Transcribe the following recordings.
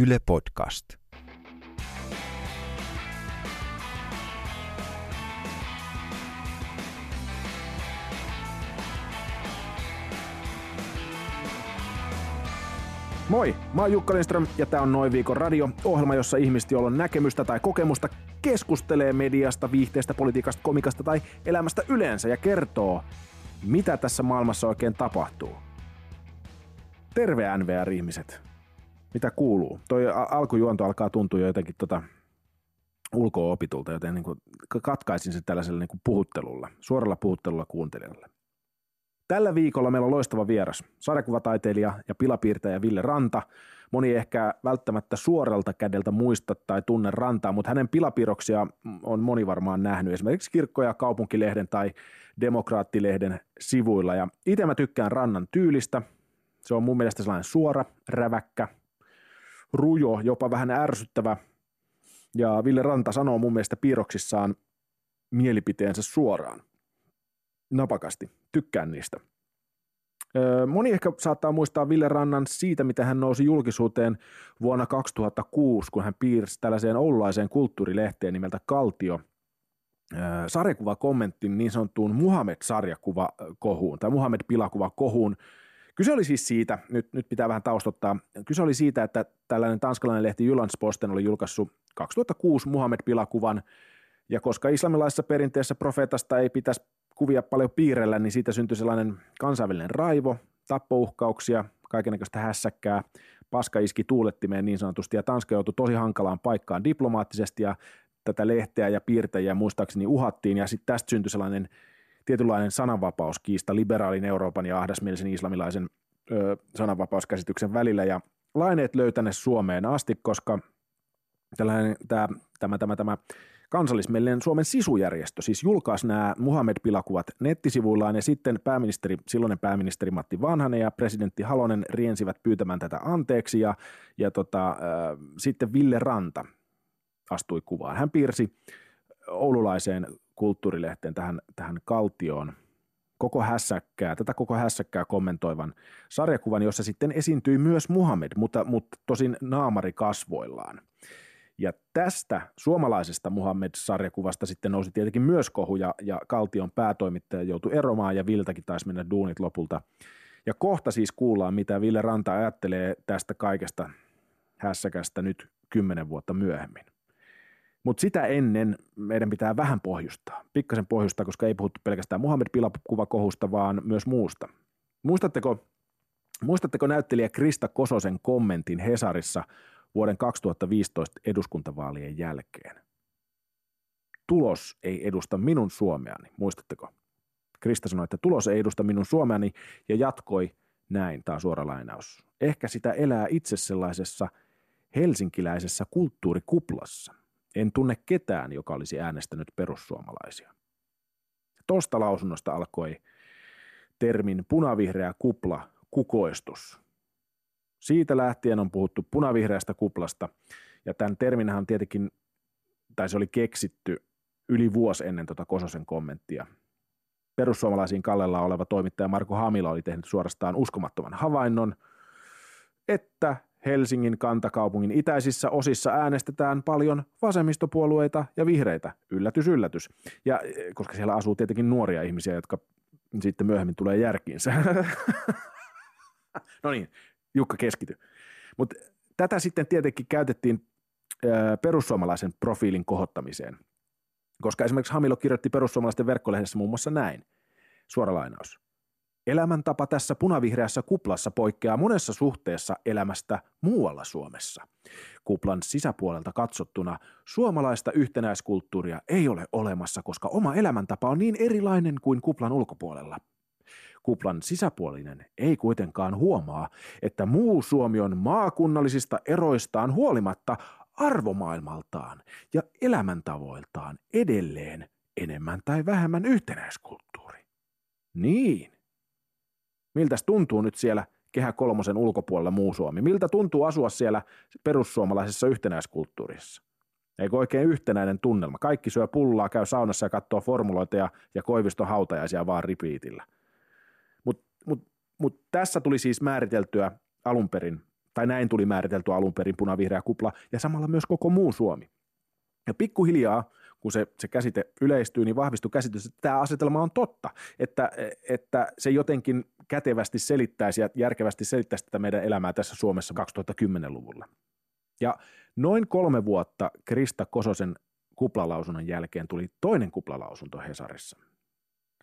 Yle Podcast. Moi, mä oon Jukka Lindström ja tää on Noin viikon radio, ohjelma, jossa ihmiset, joilla on näkemystä tai kokemusta, keskustelee mediasta, viihteestä, politiikasta, komikasta tai elämästä yleensä ja kertoo, mitä tässä maailmassa oikein tapahtuu. Terve NVR-ihmiset. Mitä kuuluu? Toi alkujuonto alkaa tuntua jo jotenkin tota ulkoa opitulta, joten niin katkaisin sen tällaisella niin puhuttelulla, suoralla puhuttelulla kuuntelijalle. Tällä viikolla meillä on loistava vieras, sarjakuvataiteilija ja pilapiirtäjä Ville Ranta. Moni ehkä välttämättä suoralta kädeltä muista tai tunne Rantaa, mutta hänen pilapiirroksia on moni varmaan nähnyt esimerkiksi Kirkko- ja kaupunkilehden tai Demokraattilehden sivuilla. Ja itse mä tykkään Rannan tyylistä. Se on mun mielestä sellainen suora, räväkkä, rujo, jopa vähän ärsyttävä. Ja Ville Ranta sanoo mun mielestä piirroksissaan mielipiteensä suoraan napakasti. Tykkään niistä. Moni ehkä saattaa muistaa Ville Rannan siitä, mitä hän nousi julkisuuteen vuonna 2006, kun hän piirsi tällaiseen oululaiseen kulttuurilehteen nimeltä Kaltio sarjakuvakommentti niin sanottuun Muhammed-sarjakuvakohuun tai Muhammed-pilakuvakohuun. Kyse oli siis siitä, nyt, nyt pitää vähän taustottaa, kyse oli siitä, että tällainen tanskalainen lehti Jyllandsposten oli julkaissut 2006 Muhammed-pilakuvan, ja koska islamilaisessa perinteessä profeetasta ei pitäisi kuvia paljon piirrellä, niin siitä syntyi sellainen kansainvälinen raivo, tappouhkauksia, kaikenlaista hässäkkää, paska iski tuulettimeen niin sanotusti, ja Tanska joutui tosi hankalaan paikkaan diplomaattisesti, ja tätä lehteä ja piirtäjiä muistaakseni uhattiin, ja sitten tästä syntyi sellainen tietynlainen sananvapauskiista liberaalin Euroopan ja ahdasmielisen islamilaisen ö, sananvapauskäsityksen välillä, ja laineet löytäneet Suomeen asti, koska tällainen, tämä, tämä, tämä, tämä kansallismielinen Suomen sisujärjestö siis julkaisi nämä Muhammed-pilakuvat nettisivuillaan. Ja sitten pääministeri, silloinen pääministeri Matti Vanhanen ja presidentti Halonen riensivät pyytämään tätä anteeksi. Ja, ja tota, äh, sitten Ville Ranta astui kuvaan. Hän piirsi oululaiseen kulttuurilehteen tähän, tähän kaltioon koko hässäkkää, tätä koko hässäkkää kommentoivan sarjakuvan, jossa sitten esiintyi myös Muhammed, mutta, mutta tosin naamari kasvoillaan. Ja tästä suomalaisesta Muhammed-sarjakuvasta sitten nousi tietenkin myös kohu ja, ja Kaltion päätoimittaja joutui eromaan ja Viltäkin taisi mennä duunit lopulta. Ja kohta siis kuullaan, mitä Ville Ranta ajattelee tästä kaikesta hässäkästä nyt kymmenen vuotta myöhemmin. Mutta sitä ennen meidän pitää vähän pohjustaa, pikkasen pohjustaa, koska ei puhuttu pelkästään Muhammed-pilakuvakohusta, vaan myös muusta. Muistatteko, muistatteko näyttelijä Krista Kososen kommentin Hesarissa – vuoden 2015 eduskuntavaalien jälkeen. Tulos ei edusta minun Suomeani, muistatteko? Krista sanoi, että tulos ei edusta minun Suomeani ja jatkoi näin, tämä suora lainaus. Ehkä sitä elää itse sellaisessa helsinkiläisessä kulttuurikuplassa. En tunne ketään, joka olisi äänestänyt perussuomalaisia. Tuosta lausunnosta alkoi termin punavihreä kupla kukoistus – siitä lähtien on puhuttu punavihreästä kuplasta, ja tämän terminhän on tietenkin, tai se oli keksitty yli vuosi ennen tuota Kososen kommenttia. Perussuomalaisiin kallella oleva toimittaja Marko Hamila oli tehnyt suorastaan uskomattoman havainnon, että Helsingin kantakaupungin itäisissä osissa äänestetään paljon vasemmistopuolueita ja vihreitä. Yllätys, yllätys. Ja koska siellä asuu tietenkin nuoria ihmisiä, jotka sitten myöhemmin tulee järkiinsä. no niin, Jukka keskity. Mutta tätä sitten tietenkin käytettiin perussuomalaisen profiilin kohottamiseen, koska esimerkiksi Hamilo kirjoitti perussuomalaisten verkkolehdessä muun muassa näin, suora lainaus. Elämäntapa tässä punavihreässä kuplassa poikkeaa monessa suhteessa elämästä muualla Suomessa. Kuplan sisäpuolelta katsottuna suomalaista yhtenäiskulttuuria ei ole olemassa, koska oma elämäntapa on niin erilainen kuin kuplan ulkopuolella. Kuplan sisäpuolinen ei kuitenkaan huomaa, että muu Suomi on maakunnallisista eroistaan huolimatta arvomaailmaltaan ja elämäntavoiltaan edelleen enemmän tai vähemmän yhtenäiskulttuuri. Niin. Miltäs tuntuu nyt siellä Kehä kolmosen ulkopuolella muu Suomi? Miltä tuntuu asua siellä perussuomalaisessa yhtenäiskulttuurissa? Eikö oikein yhtenäinen tunnelma? Kaikki syö pullaa, käy saunassa ja katsoo formuloita ja, ja Koiviston hautajaisia vaan ripiitillä. Mutta mut tässä tuli siis määriteltyä alun perin tai näin tuli määritelty alun perin punavihreä kupla, ja samalla myös koko muu Suomi. Ja pikkuhiljaa, kun se, se käsite yleistyy, niin vahvistui käsitys, että tämä asetelma on totta, että, että se jotenkin kätevästi selittäisi ja järkevästi selittäisi tätä meidän elämää tässä Suomessa 2010-luvulla. Ja noin kolme vuotta Krista Kososen kuplalausunnon jälkeen tuli toinen kuplalausunto Hesarissa.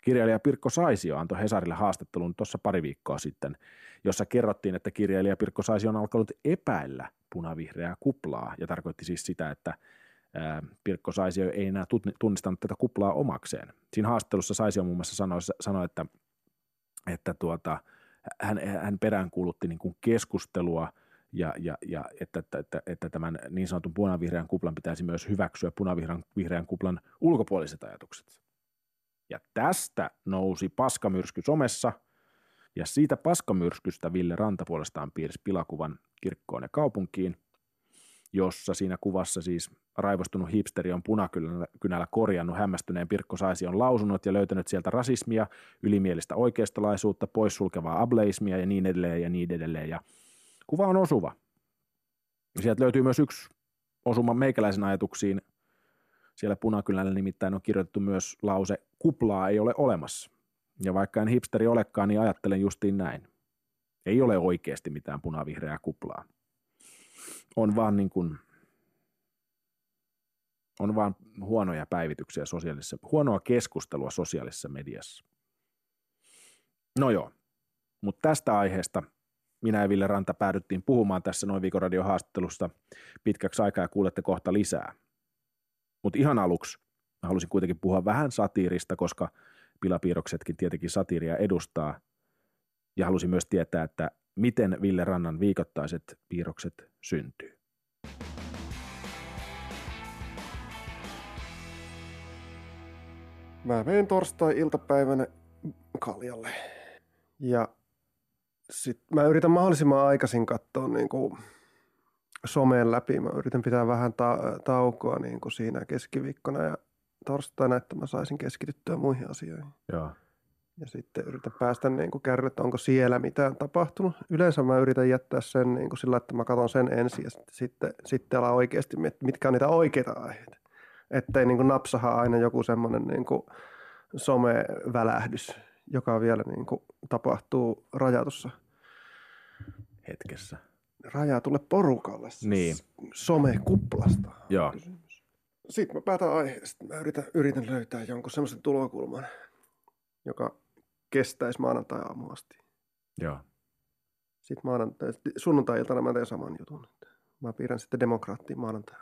Kirjailija Pirkko Saisio antoi Hesarille haastattelun tuossa pari viikkoa sitten, jossa kerrottiin, että kirjailija Pirkko Saisio on alkanut epäillä punavihreää kuplaa ja tarkoitti siis sitä, että Pirkko Saisio ei enää tunnistanut tätä kuplaa omakseen. Siinä haastattelussa Saisio muun muassa sanoi, sanoi että, että tuota, hän, hän peräänkuulutti niin kuin keskustelua ja, ja, ja että, että, että, että tämän niin sanotun punavihreän kuplan pitäisi myös hyväksyä punavihreän vihreän kuplan ulkopuoliset ajatukset. Ja tästä nousi paskamyrsky somessa, ja siitä paskamyrskystä Ville Ranta puolestaan piirsi pilakuvan kirkkoon ja kaupunkiin, jossa siinä kuvassa siis raivostunut hipsteri on punakynällä korjannut hämmästyneen Pirkko Saision lausunnot ja löytänyt sieltä rasismia, ylimielistä oikeistolaisuutta, poissulkevaa ableismia ja niin edelleen ja niin edelleen. Ja kuva on osuva. Sieltä löytyy myös yksi osuma meikäläisen ajatuksiin. Siellä punakynällä nimittäin on kirjoitettu myös lause, kuplaa ei ole olemassa. Ja vaikka en hipsteri olekaan, niin ajattelen justiin näin. Ei ole oikeasti mitään punavihreää kuplaa. On vaan niin kuin on vaan huonoja päivityksiä sosiaalisessa, huonoa keskustelua sosiaalisessa mediassa. No joo, mutta tästä aiheesta minä ja Ville Ranta päädyttiin puhumaan tässä noin viikon haastattelusta pitkäksi aikaa ja kuulette kohta lisää. Mutta ihan aluksi mä halusin kuitenkin puhua vähän satiirista, koska pilapiirroksetkin tietenkin satiiria edustaa. Ja halusin myös tietää, että miten Ville Rannan viikoittaiset piirrokset syntyy. Mä menen torstai-iltapäivänä kaljalle. Ja sit mä yritän mahdollisimman aikaisin katsoa niin kuin someen läpi. Mä yritän pitää vähän ta- taukoa niin kuin siinä keskiviikkona ja torstaina, että mä saisin keskityttyä muihin asioihin. Joo. Ja sitten yritän päästä niin kuin kärrylle, että onko siellä mitään tapahtunut. Yleensä mä yritän jättää sen niin kuin sillä, että mä katson sen ensin ja sitten, sitten ala oikeasti, mitkä on niitä oikeita aiheita. Että ei niin kuin napsaha aina joku semmoinen niin kuin somevälähdys, joka vielä niin kuin tapahtuu rajatussa hetkessä. Rajatulle porukalle. Siis niin. Somekuplasta. Joo. Sitten mä päätän aiheesta. Mä yritän, yritän löytää jonkun semmoisen tulokulman, joka kestäisi maanantai-aamu asti. Joo. Sitten maanantai, sunnuntai-iltana mä teen saman jutun. Mä piirrän sitten demokraattiin maanantai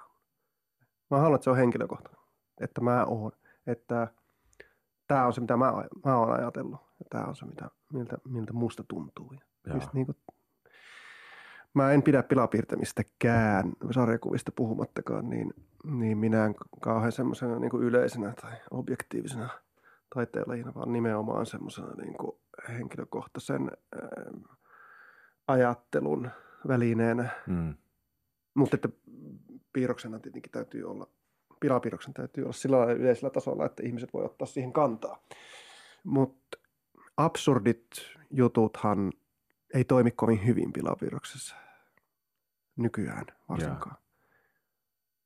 Mä haluan, että se on henkilökohtainen. Että mä oon. Että tämä on se, mitä mä, mä oon ajatellut. Ja tämä on se, mitä, miltä, miltä musta tuntuu. Ja niin kuin, mä en pidä pilapiirtämistäkään, sarjakuvista puhumattakaan, niin, niin minä en kauhean semmoisena niin yleisenä tai objektiivisena taiteenlajina, vaan nimenomaan semmoisena niin henkilökohtaisen ää, ajattelun välineenä. Mm. Mutta että piirroksena tietenkin täytyy olla, pilapiirroksen täytyy olla sillä yleisellä tasolla, että ihmiset voi ottaa siihen kantaa. Mutta absurdit jututhan ei toimi kovin hyvin pilapiirroksessa nykyään varsinkaan. Yeah.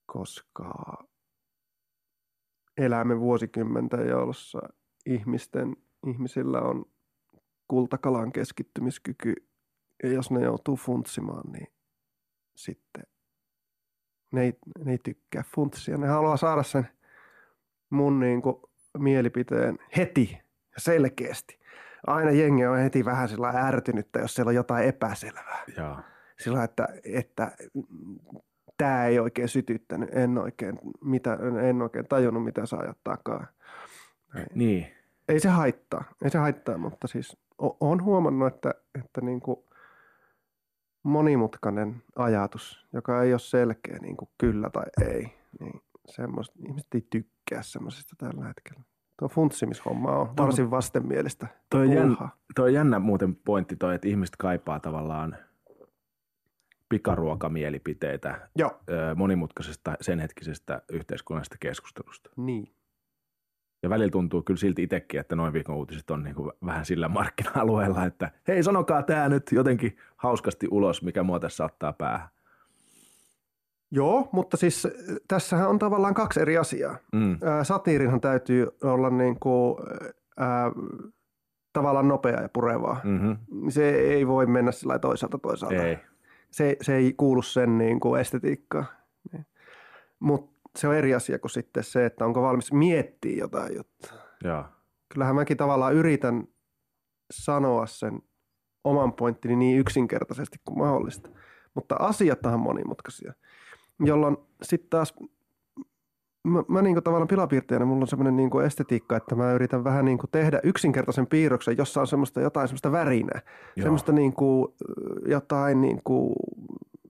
Koska elämme vuosikymmentä, jossa ihmisten, ihmisillä on kultakalan keskittymiskyky, ja jos ne joutuu funtsimaan, niin sitten ne ei, ne ei tykkää funtsia. Ne haluaa saada sen mun niin kuin, mielipiteen heti ja selkeästi. Aina jengi on heti vähän sillä ärtynyttä, jos siellä on jotain epäselvää. Jaa. Sillä että, että tämä ei oikein sytyttänyt, en oikein, mitä, en oikein tajunnut, mitä saa ajattaakaan. Niin. Ei se haittaa, ei se haittaa, mutta siis olen huomannut, että, että niin kuin monimutkainen ajatus, joka ei ole selkeä niin kuin kyllä tai ei, niin semmoista, ihmiset ei tykkää semmoisesta tällä hetkellä. Tuo funtsimishomma on varsin vastenmielistä. Tuo on, jännä, tuo on jännä muuten pointti toi, että ihmiset kaipaa tavallaan pikaruokamielipiteitä Joo. monimutkaisesta sen hetkisestä yhteiskunnallisesta keskustelusta. Niin. Ja välillä tuntuu kyllä silti itsekin, että noin viikon uutiset on niin kuin vähän sillä markkina-alueella, että hei sanokaa tämä nyt jotenkin hauskasti ulos, mikä mua tässä ottaa päähän. Joo, mutta siis äh, tässähän on tavallaan kaksi eri asiaa. Mm. satiirinhan täytyy olla niin kuin, ää, tavallaan nopea ja purevaa. Mm-hmm. Se ei voi mennä sillä toisaalta toisaalta. Ei. Se, se ei kuulu sen niin kuin estetiikkaan. Mutta se on eri asia kuin sitten se, että onko valmis miettiä jotain juttua. Ja. Kyllähän mäkin tavallaan yritän sanoa sen oman pointtini niin yksinkertaisesti kuin mahdollista. Mutta asiat on monimutkaisia, jolloin sitten taas mä, mä niin tavallaan pilapiirteenä, mulla on semmoinen niin estetiikka, että mä yritän vähän niin tehdä yksinkertaisen piirroksen, jossa on semmoista jotain semmoista värinää. Joo. Semmoista niin kuin, jotain niin kuin,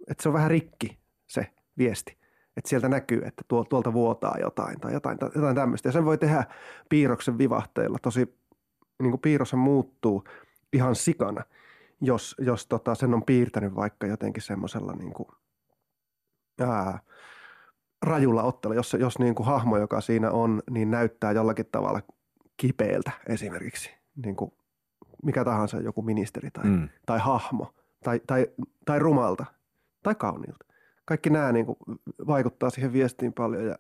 että se on vähän rikki se viesti. Että sieltä näkyy, että tuolta vuotaa jotain tai jotain, jotain tämmöistä. Ja sen voi tehdä piirroksen vivahteilla. Tosi niin kuin piirros muuttuu ihan sikana, jos, jos tota, sen on piirtänyt vaikka jotenkin semmoisella niin kuin, ää, rajulla ottella, jos, jos niin kuin hahmo, joka siinä on, niin näyttää jollakin tavalla kipeältä esimerkiksi, niin kuin mikä tahansa joku ministeri tai, mm. tai hahmo, tai, tai, tai rumalta tai kauniilta. Kaikki nämä niin kuin vaikuttaa siihen viestiin paljon ja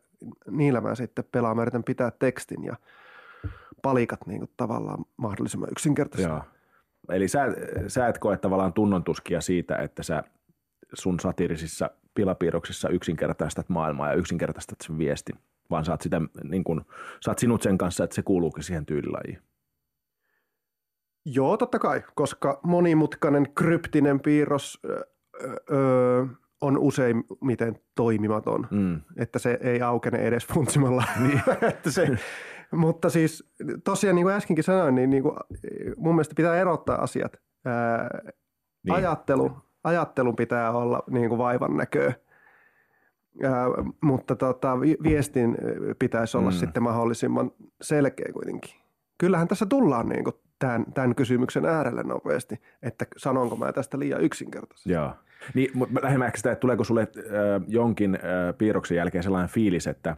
niillä mä sitten pelaan. Mä yritän pitää tekstin ja palikat niin kuin tavallaan mahdollisimman yksinkertaisesti. Joo. Eli sä, sä et koe tavallaan tunnontuskia siitä, että sä sun satirisissa pilapiirroksissa yksinkertaistat maailmaa ja yksinkertaistat sen viestin, vaan saat, sitä, niin kun, saat sinut sen kanssa, että se kuuluukin siihen tyylilajiin. Joo, totta kai, koska monimutkainen kryptinen piirros öö, on useimmiten toimimaton, mm. että se ei aukene edes funtsimalla. Niin. että se, mutta siis tosiaan niin kuin äskenkin sanoin, niin, niin kuin, mun mielestä pitää erottaa asiat. Ää, niin. Ajattelu ajattelun pitää olla niin kuin vaivan näköä. Mutta tota, viestin pitäisi olla mm. sitten mahdollisimman selkeä kuitenkin. Kyllähän tässä tullaan niin kuin tämän, tämän kysymyksen äärelle nopeasti, että sanonko mä tästä liian yksinkertaisesti. Joo. Niin, mutta lähinnä ehkä sitä, että tuleeko sulle äh, jonkin äh, piirroksen jälkeen sellainen fiilis, että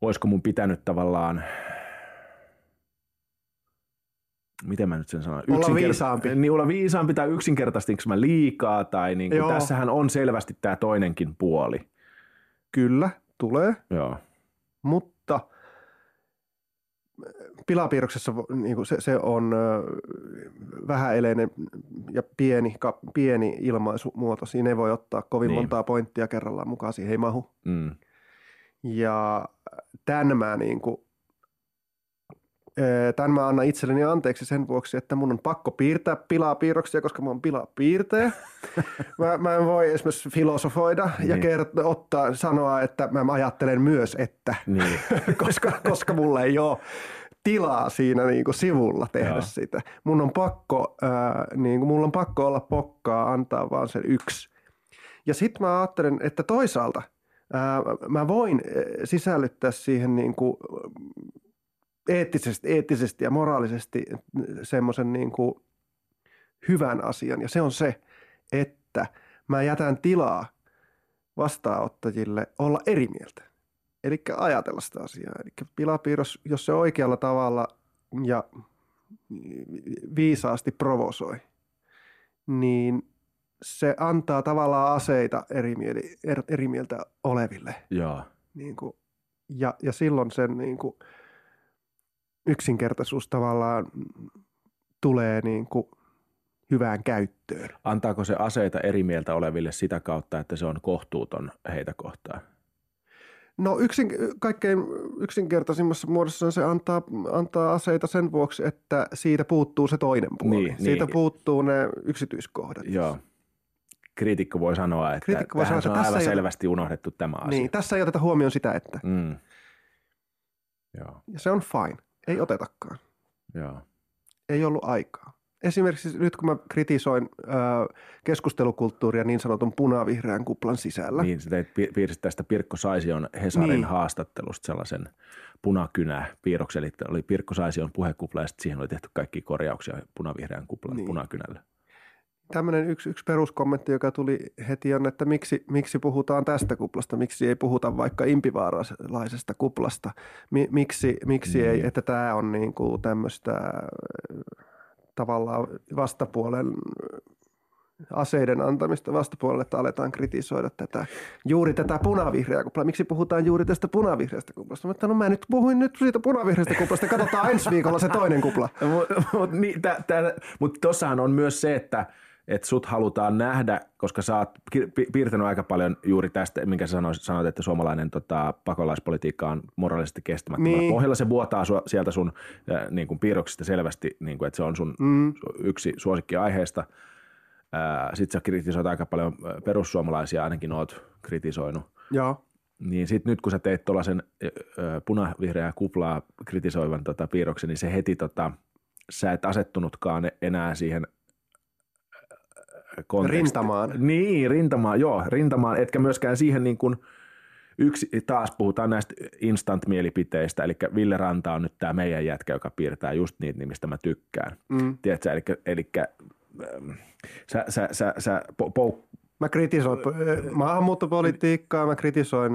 olisiko mun pitänyt tavallaan miten mä nyt sen sanon? Olla Yksinkert- viisaampi. Niin olla viisaampi tai yksinkertaistinko mä liikaa tai niin kuin, tässähän on selvästi tämä toinenkin puoli. Kyllä, tulee. Joo. Mutta pilapiirroksessa niin kuin se, se on vähäeleinen ja pieni, ka, pieni ilmaisumuoto. Siinä ei voi ottaa kovin niin. montaa pointtia kerrallaan mukaan, siihen ei mahu. Mm. Ja tämän mä niin kuin Tämän mä annan itselleni anteeksi sen vuoksi, että mun on pakko piirtää pilaa piirroksia, koska mä oon pilaa piirtejä. mä, mä en voi esimerkiksi filosofoida niin. ja kert- ottaa, sanoa, että mä ajattelen myös, että, niin. koska, koska mulla ei ole tilaa siinä niin kuin sivulla tehdä Joo. sitä. Mun on pakko, äh, niin kuin, mulla on pakko olla pokkaa antaa vaan sen yksi. Ja sitten mä ajattelen, että toisaalta mä voin sisällyttää siihen niin kuin eettisesti, eettisesti ja moraalisesti semmoisen niin kuin hyvän asian. Ja se on se, että mä jätän tilaa vastaanottajille olla eri mieltä. Eli ajatella sitä asiaa. Eli pilapiirros, jos se oikealla tavalla ja viisaasti provosoi, niin se antaa tavallaan aseita eri, mieli, eri mieltä oleville. Jaa. Niin kuin, ja, ja silloin sen niin kuin – yksinkertaisuus tavallaan tulee niin kuin hyvään käyttöön. Antaako se aseita eri mieltä oleville sitä kautta, että se on kohtuuton heitä kohtaan? No yksin, kaikkein yksinkertaisimmassa muodossa se antaa, antaa aseita sen vuoksi, että siitä puuttuu se toinen puoli. Niin, siitä niin. puuttuu ne yksityiskohdat. Joo. Kriitikko voi sanoa, että Kriitikko voi sanoa, että on aivan ei selvästi unohdettu tämä asia. Niin, tässä ei oteta huomioon sitä, että. Mm. Joo. Ja se on fine. Ei otetakaan. Joo. Ei ollut aikaa. Esimerkiksi nyt kun mä kritisoin ö, keskustelukulttuuria niin sanotun punavihreän kuplan sisällä. Niin, sä teit piirsit tästä Pirkko Saision Hesarin niin. haastattelusta sellaisen punakynä piirroksen, eli oli Pirkko Saision puhekupla ja siihen oli tehty kaikki korjauksia punavihreän kuplan niin. punakynälle. Tämmöinen yksi, yksi peruskommentti, joka tuli heti on, että miksi, miksi puhutaan tästä kuplasta, miksi ei puhuta vaikka impivaaralaisesta kuplasta, Mi, miksi, miksi mm. ei, että tämä on niin kuin tämmöistä äh, tavallaan vastapuolen aseiden antamista vastapuolelle, että aletaan kritisoida tätä, juuri tätä punavihreää kuplaa. Miksi puhutaan juuri tästä punavihreästä kuplasta? Mutta no mä nyt puhuin nyt siitä punavihreästä kuplasta, katsotaan ensi viikolla se toinen kupla. Mutta niin, mut tossahan on myös se, että että sut halutaan nähdä, koska sä oot piirtänyt aika paljon juuri tästä, minkä sä sanoit, sanoit että suomalainen tota, pakolaispolitiikka on moraalisesti kestämättömällä niin. pohjalla. Se vuotaa su, sieltä sun äh, niin kuin piirroksista selvästi, niin kuin, että se on sun mm. yksi suosikki aiheesta. Sitten sä kritisoit aika paljon perussuomalaisia, ainakin oot kritisoinut. Joo. Niin sitten nyt kun sä teet tuollaisen punavihreää kuplaa kritisoivan tota, piirroksen, niin se heti tota, sä et asettunutkaan enää siihen konteksti. Rintamaan. Niin, rintamaan, joo, rintamaan, etkä myöskään siihen niin kuin yksi, taas puhutaan näistä instant-mielipiteistä, eli Ville Ranta on nyt tämä meidän jätkä, joka piirtää just niitä, mistä mä tykkään. Mm. Tiedätkö, eli, eli sä, sä, sä, sä pou, Mä kritisoin maahanmuuttopolitiikkaa, mä kritisoin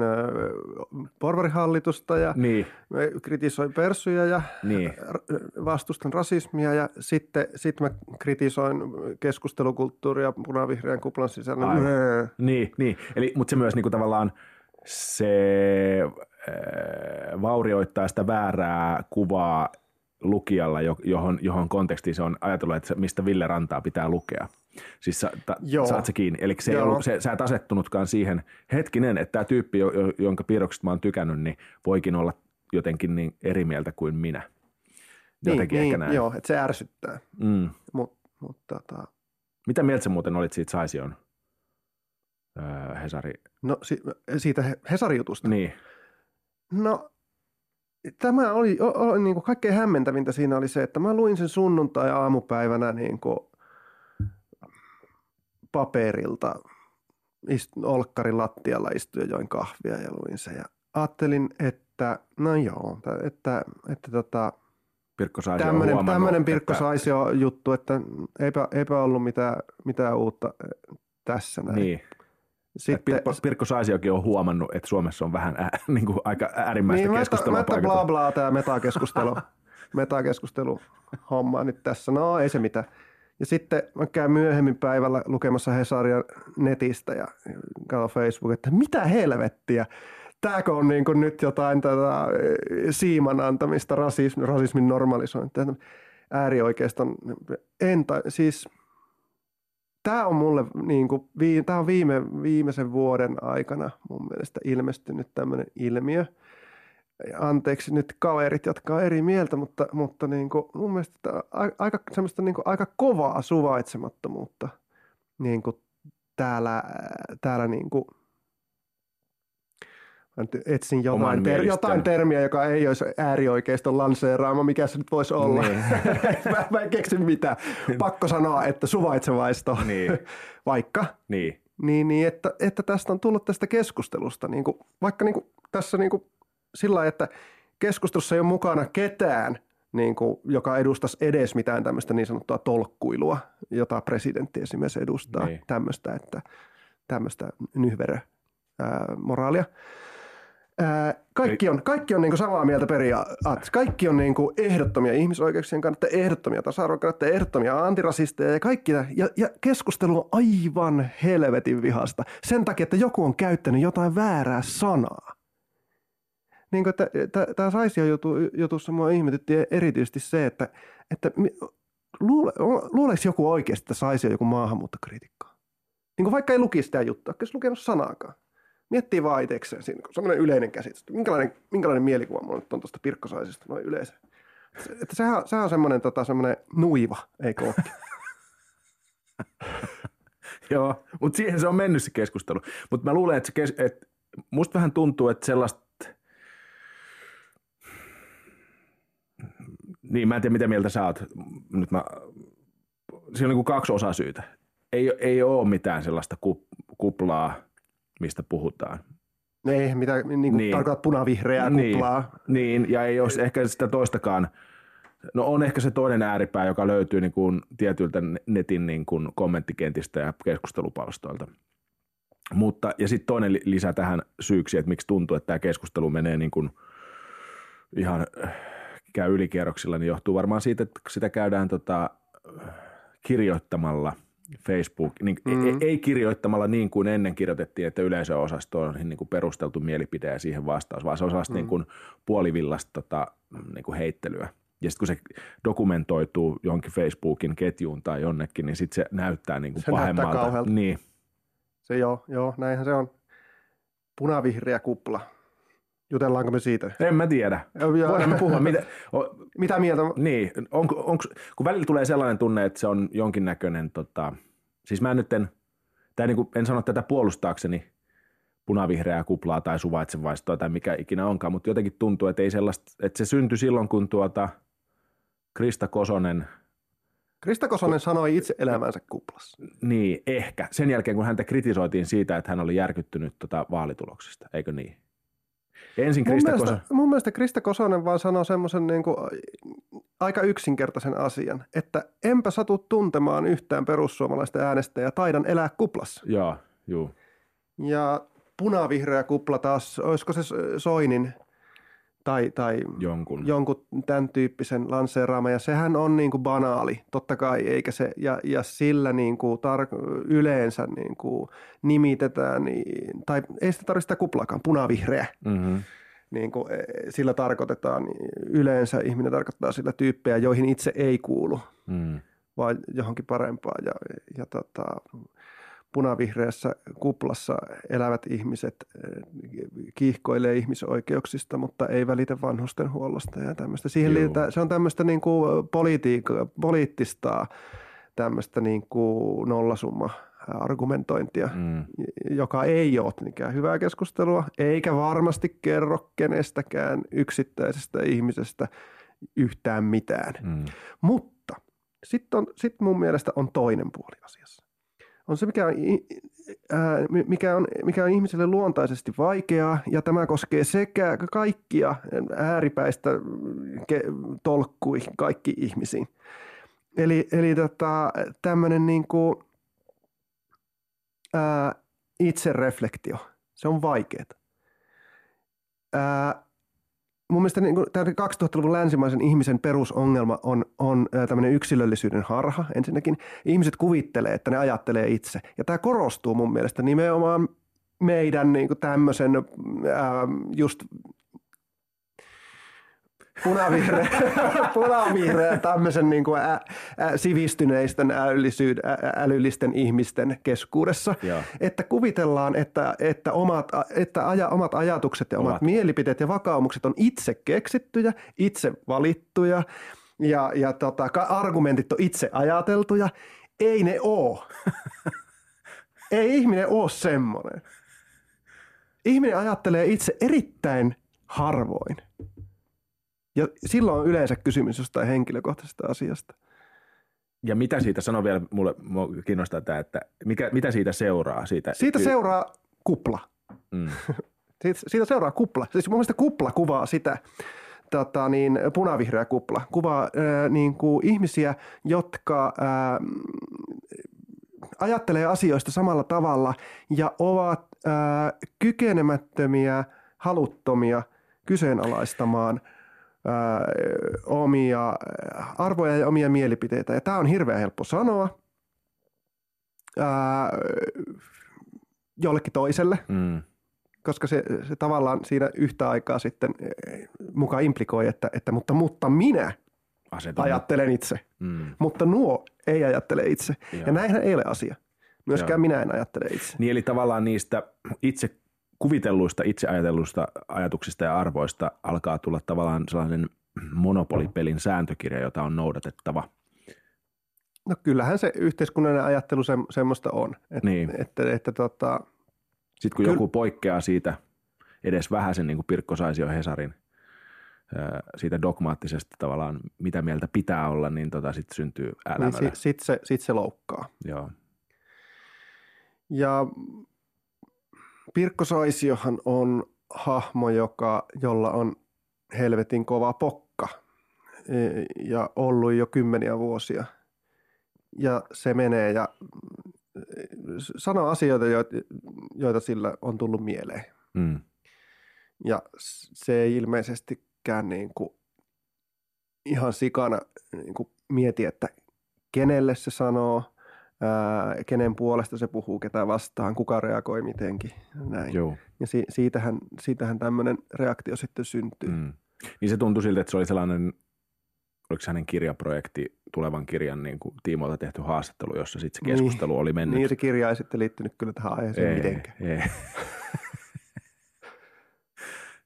porvarihallitusta ja niin. mä kritisoin perssuja ja niin. vastustan rasismia ja sitten sit mä kritisoin keskustelukulttuuria punavihreän kuplan sisällä. Niin, niin. Eli, mutta se myös niinku tavallaan se äh, vaurioittaa sitä väärää kuvaa lukijalla, johon, johon kontekstiin se on ajatellut, että mistä Ville Rantaa pitää lukea. Siis sa, ta, saat se kiinni. Eli se ei ollut, se, sä et asettunutkaan siihen hetkinen, että tämä tyyppi, jonka piirroksista mä oon tykännyt, niin voikin olla jotenkin niin eri mieltä kuin minä. Niin, jotenkin niin, ehkä näin. Joo, että se ärsyttää. Mm. Mut, mut, tota... Mitä mieltä sä muuten olit siitä Saision öö, Hesari? No si- siitä Hesari-jutusta? Niin. No tämä oli, oli niin kuin kaikkein hämmentävintä siinä oli se, että mä luin sen sunnuntai aamupäivänä niin kuin paperilta ist, olkkarin lattialla istuin ja join kahvia ja luin sen ja ajattelin, että no joo, että, että, että tota, Pirkko Saisio tämmöinen, tämmöinen Pirkko että... Saisio juttu, että eipä, eipä ollut mitään, mitään uutta tässä näin. Niin. Sitten, Pirkko, Pirkko Saisiokin on huomannut, että Suomessa on vähän ää, niin kuin aika äärimmäistä niin, keskustelua. Mättä bla bla tämä metakeskustelu, metakeskustelu homma nyt tässä. No ei se mitään. Ja sitten mä käyn myöhemmin päivällä lukemassa Hesaria netistä ja katson Facebook, että mitä helvettiä. Tääkö on niin kuin nyt jotain tätä siiman antamista, rasismin, rasismin normalisointia, äärioikeiston, entä, siis tämä on mulle niin kuin, tämä on viime, viimeisen vuoden aikana mun mielestä ilmestynyt tämmöinen ilmiö – anteeksi nyt kaverit, jotka on eri mieltä, mutta, mutta niin kuin, mun mielestä aika, semmoista niin kuin, aika kovaa suvaitsemattomuutta niin kuin täällä, täällä niin kuin, etsin jotain, ter- jotain termiä, joka ei olisi äärioikeiston lanseeraama, mikä se nyt voisi olla. Niin. mä, mä en keksi mitään. Pakko sanoa, että suvaitsevaisto, niin. vaikka. Niin. Niin, niin että, että tästä on tullut tästä keskustelusta, niin kuin, vaikka niin kuin, tässä niin kuin sillä lailla, että keskustelussa ei ole mukana ketään, niin kuin, joka edustaisi edes mitään tämmöistä niin sanottua tolkkuilua, jota presidentti esimerkiksi edustaa, niin. tämmöistä, että tämmöistä nyhverö moraalia. Kaikki on, kaikki on niin samaa mieltä periaatteessa. Kaikki on niin kuin ehdottomia ihmisoikeuksien kannalta, ehdottomia tasa-arvon ehdottomia antirasisteja ja kaikki. Ja, ja keskustelu on aivan helvetin vihasta sen takia, että joku on käyttänyt jotain väärää sanaa niin kuin, että tämä Saisio jutu, jutussa mua ihmetytti erityisesti se, että, että luule, luuleeko joku oikeasti, että Saisio joku maahanmuuttokriitikko? Niin kuin vaikka ei lukisi sitä juttua, jos lukenut sanaakaan. Miettii vaan itsekseen siinä, semmoinen yleinen käsitys. Minkälainen, minkälainen mielikuva mulla nyt on tuosta Pirkko Saisista noin yleensä. Että sehän, sehän on semmoinen, tota, semmoinen nuiva, eikö ole? Joo, mutta siihen se on mennyt se keskustelu. Mutta mä luulen, että, se kes- että musta vähän tuntuu, että sellaista Niin, mä en tiedä mitä mieltä sä oot. Nyt mä, siinä on niin kaksi osasyytä. Ei, ei ole mitään sellaista kuplaa, mistä puhutaan. Ei, mitä niin kuin niin. tarkoitat punavihreää niin. kuplaa. Niin, ja ei ole ehkä sitä toistakaan No on ehkä se toinen ääripää, joka löytyy niin kuin tietyiltä netin niin kuin kommenttikentistä ja keskustelupalstoilta. Mutta, ja sitten toinen lisä tähän syyksi, että miksi tuntuu, että tämä keskustelu menee niin kuin ihan äh, käy ylikierroksilla, niin johtuu varmaan siitä, että sitä käydään tota, kirjoittamalla Facebook, niin mm. ei, ei kirjoittamalla niin kuin ennen kirjoitettiin, että yleisöosasto on niin kuin perusteltu mielipide ja siihen vastaus, vaan se on sellaista mm. niin kuin puolivillasta tota, niin kuin heittelyä. Ja sitten kun se dokumentoituu johonkin Facebookin ketjuun tai jonnekin, niin sitten se näyttää niin kuin se pahemmalta. Näyttää niin. Se joo, joo, näinhän se on. Punavihreä kupla. Jutellaanko me siitä? En mä tiedä. Voidaan me puhua. Mitä, o, Mitä mieltä? Niin, onko, onko, kun välillä tulee sellainen tunne, että se on jonkinnäköinen, tota, siis mä nyt en, tai niin kuin, en sano tätä puolustaakseni punavihreää kuplaa tai suvaitsevaistoa tai mikä ikinä onkaan, mutta jotenkin tuntuu, että, ei sellaista, että se syntyi silloin, kun tuota Krista Kosonen – Krista Kosonen sanoi itse elämänsä kuplassa. Niin, ehkä. Sen jälkeen, kun häntä kritisoitiin siitä, että hän oli järkyttynyt tota vaalituloksista, eikö niin? Ensin Krista mun mielestä, Kosonen. Mun mielestä Krista Kosonen vaan sanoi semmoisen niin kuin, aika yksinkertaisen asian, että enpä satu tuntemaan yhtään perussuomalaista äänestäjää, taidan elää kuplassa. Joo, juu. Ja punavihreä kupla taas, olisiko se Soinin tai, tai jonkun. jonkun tämän tyyppisen lanseeraama, ja sehän on niin kuin banaali, totta kai, eikä se, ja, ja sillä niin kuin tar- yleensä niin kuin nimitetään, niin, tai ei sitä tarvitse sitä kuplakaan, punavihreä. Mm-hmm. Niin kuin, e, sillä tarkoitetaan, niin yleensä ihminen tarkoittaa sillä tyyppejä, joihin itse ei kuulu, mm. vaan johonkin parempaan, ja, ja tota, punavihreässä kuplassa elävät ihmiset eh, kiihkoilee ihmisoikeuksista, mutta ei välitä vanhusten huollosta ja tämmöistä. Siihen liitää, se on tämmöistä niin kuin poliittista tämmöistä niin kuin nollasumma argumentointia, mm. joka ei ole mikään hyvää keskustelua, eikä varmasti kerro kenestäkään yksittäisestä ihmisestä yhtään mitään. Mm. Mutta sitten sit mun mielestä on toinen puoli asiassa on se, mikä on, mikä, on, mikä on ihmiselle luontaisesti vaikeaa, ja tämä koskee sekä kaikkia ääripäistä tolkkuihin, kaikki ihmisiin. Eli, eli tota, tämmöinen niin ää, itsereflektio, se on vaikeaa mun mielestä niin tämä 2000-luvun länsimaisen ihmisen perusongelma on, on tämmöinen yksilöllisyyden harha ensinnäkin. Ihmiset kuvittelee, että ne ajattelee itse. Ja tämä korostuu mun mielestä nimenomaan meidän niin tämmöisen ää, just punavihreä, punavihreä tämmöisen niin kuin ä, ä, sivistyneisten ä, älyllisten ihmisten keskuudessa. Joo. Että kuvitellaan, että, että, omat, että aja, omat ajatukset ja omat, omat mielipiteet ja vakaumukset on itse keksittyjä, itse valittuja ja, ja tota, argumentit on itse ajateltuja. Ei ne oo. Ei ihminen oo semmoinen. Ihminen ajattelee itse erittäin harvoin. Ja silloin on yleensä kysymys jostain henkilökohtaisesta asiasta. Ja mitä siitä, sano vielä, mulle, kiinnostaa tämä, että mikä, mitä siitä seuraa? Siitä, siitä seuraa kupla. Mm. siitä, siitä seuraa kupla. Siis mun mielestä kupla kuvaa sitä, tota, niin, punavihreä kupla, kuvaa ää, niin kuin ihmisiä, jotka ää, ajattelee asioista samalla tavalla ja ovat ää, kykenemättömiä, haluttomia kyseenalaistamaan – ää, omia arvoja ja omia mielipiteitä. Ja tämä on hirveän helppo sanoa ää, jollekin toiselle, mm. koska se, se tavallaan siinä yhtä aikaa sitten mukaan implikoi, että, että mutta, mutta minä Asetan. ajattelen itse, mm. mutta nuo ei ajattele itse. Joo. Ja näinhän ei ole asia. Myöskään Joo. minä en ajattele itse. Niin eli tavallaan niistä itse kuvitelluista, itse ajatelluista ajatuksista ja arvoista alkaa tulla tavallaan sellainen monopolipelin sääntökirja, jota on noudatettava. No kyllähän se yhteiskunnallinen ajattelu se, semmoista on. Että, niin. että, että, tota, Sitten kun Kyll... joku poikkeaa siitä edes vähäisen, niin kuin Pirkko Saisio Hesarin, siitä dogmaattisesta tavallaan, mitä mieltä pitää olla, niin tota sitten syntyy älämölä. Niin sitten sit se, sit se loukkaa. Joo. Ja Pirkko Saisiohan on hahmo, joka, jolla on helvetin kova pokka. e, ja ollut jo kymmeniä vuosia. Ja se menee ja sanoo asioita, joita, joita sillä on tullut mieleen. Mm. Ja se ei ilmeisestikään niin kuin ihan sikana niin kuin mieti, että kenelle se sanoo, ää, kenen puolesta se puhuu, ketä vastaan, kuka reagoi mitenkin. Näin. Joo. Ja si- siitähän, siitähän tämmöinen reaktio sitten syntyy. Mm. Niin se tuntui siltä, että se oli sellainen, oliko hänen kirjaprojekti, tulevan kirjan niin kuin, tiimoilta tehty haastattelu, jossa sitten se keskustelu niin, oli mennyt. Niin se kirja ei sitten liittynyt kyllä tähän aiheeseen ei, mitenkään. Ei.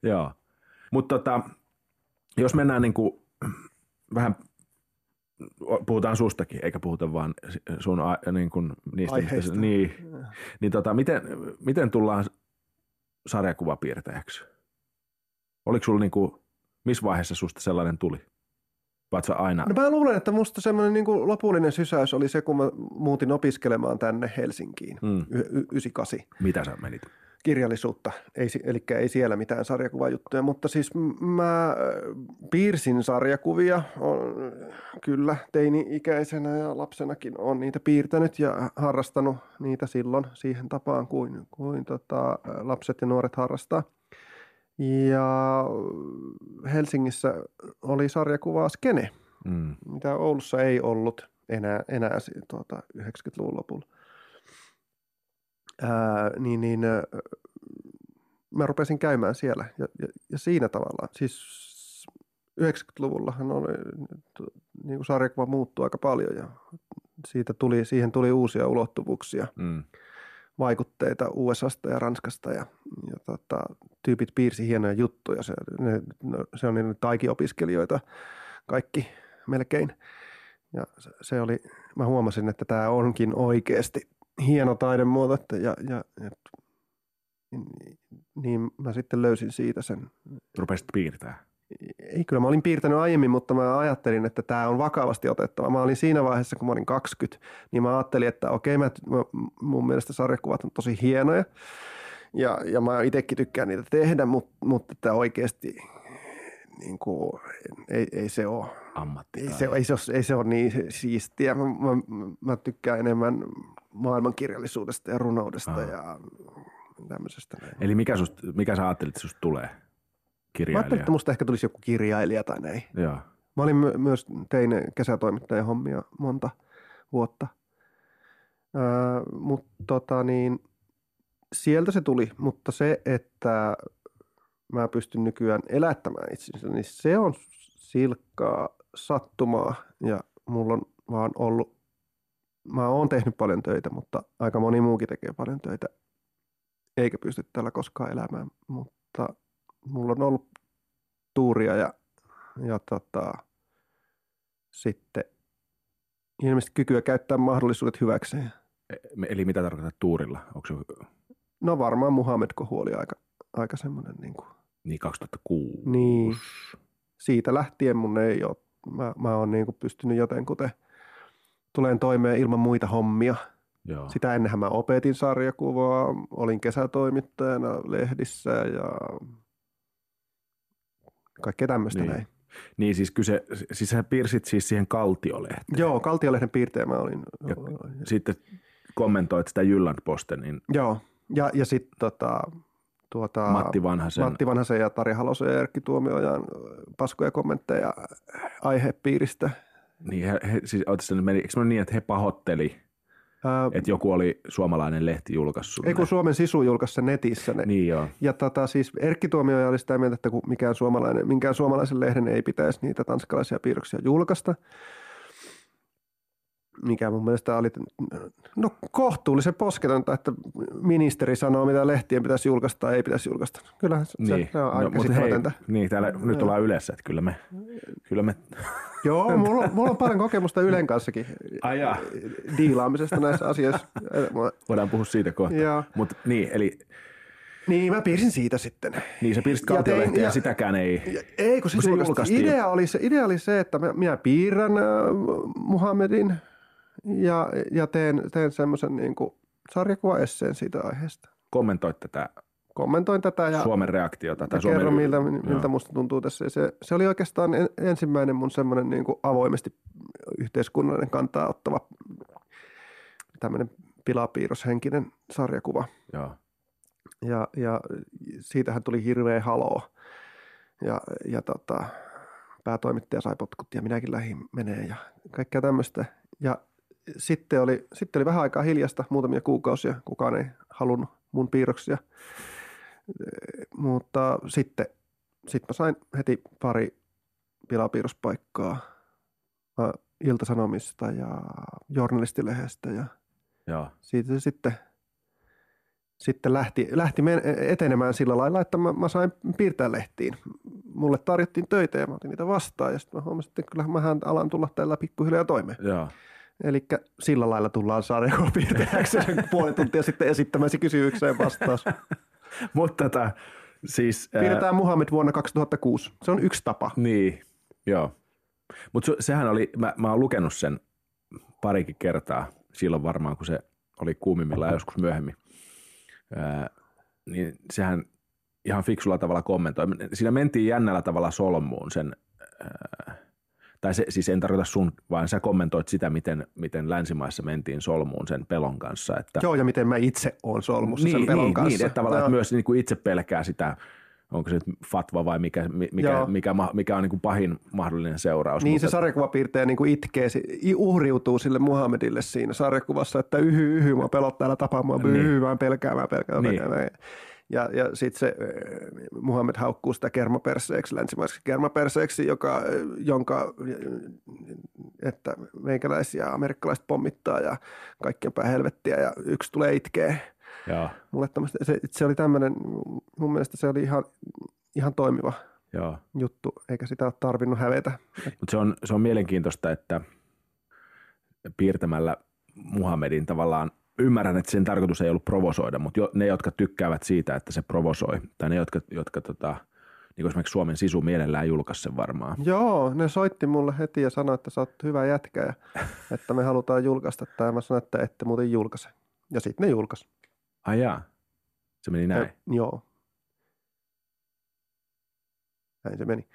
Joo. Mutta tota, jos mennään niin kuin, vähän, puhutaan sustakin, eikä puhuta vaan sun niin kuin, niistä, Aiheista. niin, niin tota, miten, miten tullaan sarjakuvapiirtäjäksi? Oliko sulla niin kuin, missä vaiheessa susta sellainen tuli? Vaat aina? No mä luulen, että musta semmoinen niin kuin lopullinen sysäys oli se, kun mä muutin opiskelemaan tänne Helsinkiin, Mm. y- y- 98 Mitä sä menit? Kirjallisuutta, ei, eli ei siellä mitään sarjakuvajuttuja, mutta siis mä äh, piirsin sarjakuvia, on, kyllä teini-ikäisenä ja lapsenakin on niitä piirtänyt ja harrastanut niitä silloin siihen tapaan kuin, kuin tota, lapset ja nuoret harrastaa. Ja Helsingissä oli sarjakuvaa Skene, Mm. mitä Oulussa ei ollut enää, enää tuota, 90-luvun lopulla. Ää, niin, niin ää, mä rupesin käymään siellä ja, ja, ja siinä tavalla, siis 90-luvullahan oli, niin kuin sarjakuva muuttui aika paljon ja siitä tuli, siihen tuli uusia ulottuvuuksia, Mm. vaikutteita USAsta ja Ranskasta ja, ja tota, tyypit piirsi hienoja juttuja. Se, ne, no, se on niin taikiopiskelijoita kaikki melkein. Ja se, se oli, mä huomasin, että tämä onkin oikeasti hieno taidemuoto, että ja, ja, ja niin mä sitten löysin siitä sen. Rupesit piirtää. Ei, kyllä mä olin piirtänyt aiemmin, mutta mä ajattelin, että tämä on vakavasti otettava. Mä olin siinä vaiheessa, kun mä olin 20, niin mä ajattelin, että okei, mä, mä, mun mielestä sarjakuvat on tosi hienoja. Ja, ja mä itsekin tykkään niitä tehdä, mutta, mutta että oikeasti niin kuin, ei, ei se ole Ammatti. ei se, ei, se ole, ei se ole niin siistiä. Mä, mä, mä tykkään enemmän maailmankirjallisuudesta ja runoudesta Aa. ja tämmöisestä. näin. Eli mikä, sust, mikä sä ajattelit, että susta tulee Mä ajattelin, kirjailija? että musta ehkä tulisi joku kirjailija tai näin. Joo. Mä olin my- myös, tein kesätoimittajan hommia monta vuotta. Öö, mutta tota niin, sieltä se tuli, mutta se, että mä pystyn nykyään elättämään itsensä, niin se on silkkaa sattumaa ja mulla on vaan ollut, mä oon tehnyt paljon töitä, mutta aika moni muukin tekee paljon töitä, eikä pysty tällä koskaan elämään, mutta mulla on ollut tuuria ja, ja tota, sitten ilmeisesti kykyä käyttää mahdollisuudet hyväkseen. E- Eli mitä tarkoitat tuurilla? Onko se No varmaan Muhammed Kohu oli aika, aika semmoinen niin kuin, niin 2006? niin siitä lähtien mun ei ole, mä, mä oon niin kuin pystynyt jotenkuten tuleen toimeen ilman muita hommia. Joo. Sitä ennenhän mä opetin sarjakuvaa, olin kesätoimittajana lehdissä ja kaikkea tämmöistä Niin. näin. Niin siis kyse, siis sä piirsit siis siihen kaltiolehteen. Joo, Kaltiolehden piirtejä mä olin. Ja sitten kommentoit sitä Jylland Postenin Joo, ja, ja sitten tota, tuota, Matti Vanhasen. Matti Vanhasen ja Tari Halosen ja Erkki Tuomiojan paskoja kommentteja aihepiiristä. Niin, he, he, siis, meni, eikö meni niin, että he pahotteli, Ää, että joku oli suomalainen lehti julkaissut ei kun ne? Suomen Sisu julkaisi sen netissä ne. Niin joo. Ja tota, siis Erkki Tuomioja oli sitä mieltä, että kun mikään suomalainen, minkään suomalaisen lehden ei pitäisi niitä tanskalaisia piirroksia julkaista. Mikä mun mielestä oli no, kohtuullisen posketonta, että ministeri sanoo, mitä lehtien pitäisi julkaista tai ei pitäisi julkaista. Kyllähän se, Niin. se on aika no, hei, niin, täällä nyt ollaan yleensä, että kyllä me, kyllä me Joo, mulla, on- mulla on paljon kokemusta Ylen kanssakin Ai jaa. diilaamisesta näissä asioissa. Voidaan puhua siitä kohta. Mutta niin, eli Niin, mä piirsin siitä sitten. niin sä piirsit kaltiolehtiä ja, ja- sitäkään ei. Ja- Ei, kun se, Kun se julkaistiin. Idea oli se, idea oli se että mä, minä piirrän äh, Muhammedin ja, ja teen, teen semmoisen niin sarjakuvaesseen siitä aiheesta. Kommentoit tätä kommentoin tätä ja, Suomen reaktiota. Tai ja Suomen... kerron, miltä, miltä musta tuntuu tässä. Ja Se, se oli oikeastaan en, ensimmäinen mun semmoinen niin kuin avoimesti yhteiskunnallinen kantaa ottava tämmöinen pilapiirroshenkinen sarjakuva. Joo. Ja, ja siitähän tuli hirveä haloo. Ja, ja tota, päätoimittaja sai potkut ja minäkin lähdin menee ja kaikkea tämmöistä. Ja sitten oli, sitten oli vähän aikaa hiljasta, muutamia kuukausia. Kukaan ei halunnut mun piirroksia. Mutta sitten sit mä sain heti pari pilapiirrospaikkaa Mä Iltasanomista ja Journalistilehdestä ja Joo. siitä se sitten, sitten lähti, lähti etenemään sillä lailla, että mä, mä sain piirtää lehtiin. Mulle tarjottiin töitä ja mä otin niitä vastaan ja sitten mä huomasin, että kyllä mähän alan tulla tällä pikkuhiljaa toimeen. Joo. Eli sillä lailla tullaan sarjakuvapiirtäjäksi sen puoli tuntia sitten esittämäsi kysymykseen vastaus. Mutta tota, siis... ää, Piirretään Muhammed vuonna 2006. Se on yksi tapa. Niin, joo. Mutta sehän oli, mä, mä oon lukenut sen parikin kertaa silloin varmaan, kun se oli kuumimmillaan joskus myöhemmin. Ää, niin sehän ihan fiksulla tavalla kommentoi. Siinä mentiin jännällä tavalla solmuun sen, ää, tai se, siis en tarkoita sun, vaan sä kommentoit sitä, miten, miten länsimaissa mentiin solmuun sen pelon kanssa. Että, Joo, ja miten mä itse oon solmussa niin, sen pelon niin, kanssa. Niin, että tavallaan Joo. että myös niin kuin itse pelkää sitä, onko se nyt fatva vai mikä, mi- mikä, Joo. mikä, mikä, on niin kuin pahin mahdollinen seuraus. Niin mutta, se sarjakuvapiirtejä niin kuin itkee, uhriutuu sille Muhammedille siinä sarjakuvassa, että yhy, yhy, mä pelottaa älä tapaa mua, Niin. yhy, mä pelkään, mä pelkään, mä Niin. pelkään. Ja, ja sitten se äh, Muhammed haukkuu sitä kermaperseeksi, länsimaiseksi kermaperseeksi, joka, äh, jonka, äh, että meikäläisiä amerikkalaiset pommittaa ja kaikkien päin helvettiä ja yksi tulee itkee. Joo, Mulle tämmöistä, se, se oli tämmöinen, mun mielestä se oli ihan, ihan toimiva joo. juttu, eikä sitä ole tarvinnut hävetä. Mutta se on, se on mielenkiintoista, että piirtämällä Muhammedin tavallaan, ymmärrän, että sen tarkoitus ei ollut provosoida, mutta jo, ne, jotka tykkäävät siitä, että se provosoi, tai ne, jotka, jotka tota, niin kuin esimerkiksi Suomen sisu mielellään julkaisi sen varmaan. Joo, ne soitti mulle heti ja sanoi, että sä oot hyvä jätkä ja että me halutaan julkaista tämä. Mä sanoin, että ette muuten julkaise. Ja sitten ne julkaisi. Ai jaa, se meni näin. Ja, joo. Näin se meni.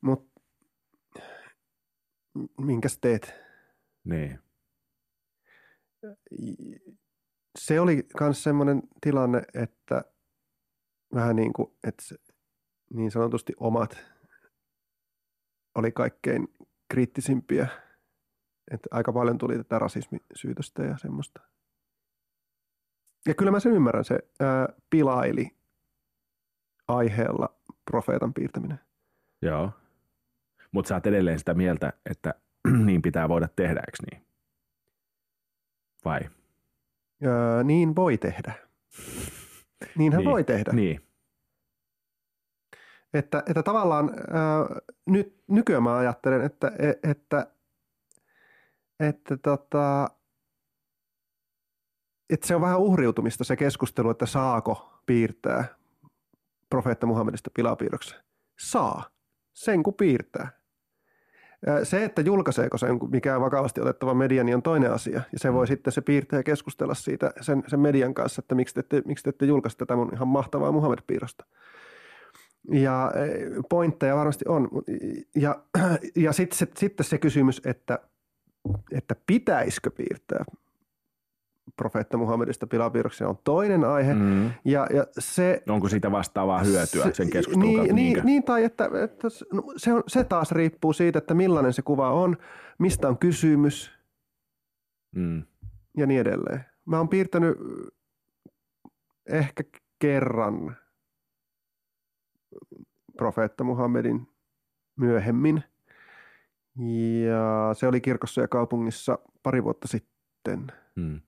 Mutta minkäs teet? Niin, Se oli myös semmoinen tilanne, että vähän niin kuin, että niin sanotusti omat oli kaikkein kriittisimpiä. Että aika paljon tuli tätä rasismisyytöstä ja semmoista. Ja kyllä mä sen ymmärrän, se ää, pilaili aiheella profeetan piirtäminen. joo. Mutta sä oot edelleen sitä mieltä, että niin pitää voida tehdä, eikö niin? Vai? Ää, niin voi tehdä. Niinhän Niin, voi tehdä. Niin, Että, että tavallaan ää, nyt, nykyään mä ajattelen, että, e- että, että, tota, että se on vähän uhriutumista se keskustelu, että saako piirtää profeetta Muhammedista pilapiirroksen. Saa. Sen kun piirtää. Se, että julkaiseeko sen, mikä on vakavasti otettava media, niin on toinen asia. Ja se voi sitten se piirtää keskustella siitä sen, sen median kanssa, että miksi te ette, miksi te ette julkaise tätä mun ihan mahtavaa Muhammed-piirrosta. Ja eh, pointteja varmasti on. Ja, ja sitten se, sitten se kysymys, että, että pitäisikö piirtää profeetta Muhammedista pilapiirroksia on toinen aihe. Mm. Ja, ja se, onko siitä vastaavaa hyötyä se- sen keskustelun niin, kautta? niin, niin, tai että, että no, se, on, se taas riippuu siitä, että millainen se kuva on, mistä on kysymys Mm. ja niin edelleen. Mä oon piirtänyt ehkä kerran profeetta Muhammedin myöhemmin. Ja se oli kirkossa ja kaupungissa pari vuotta sitten Mm.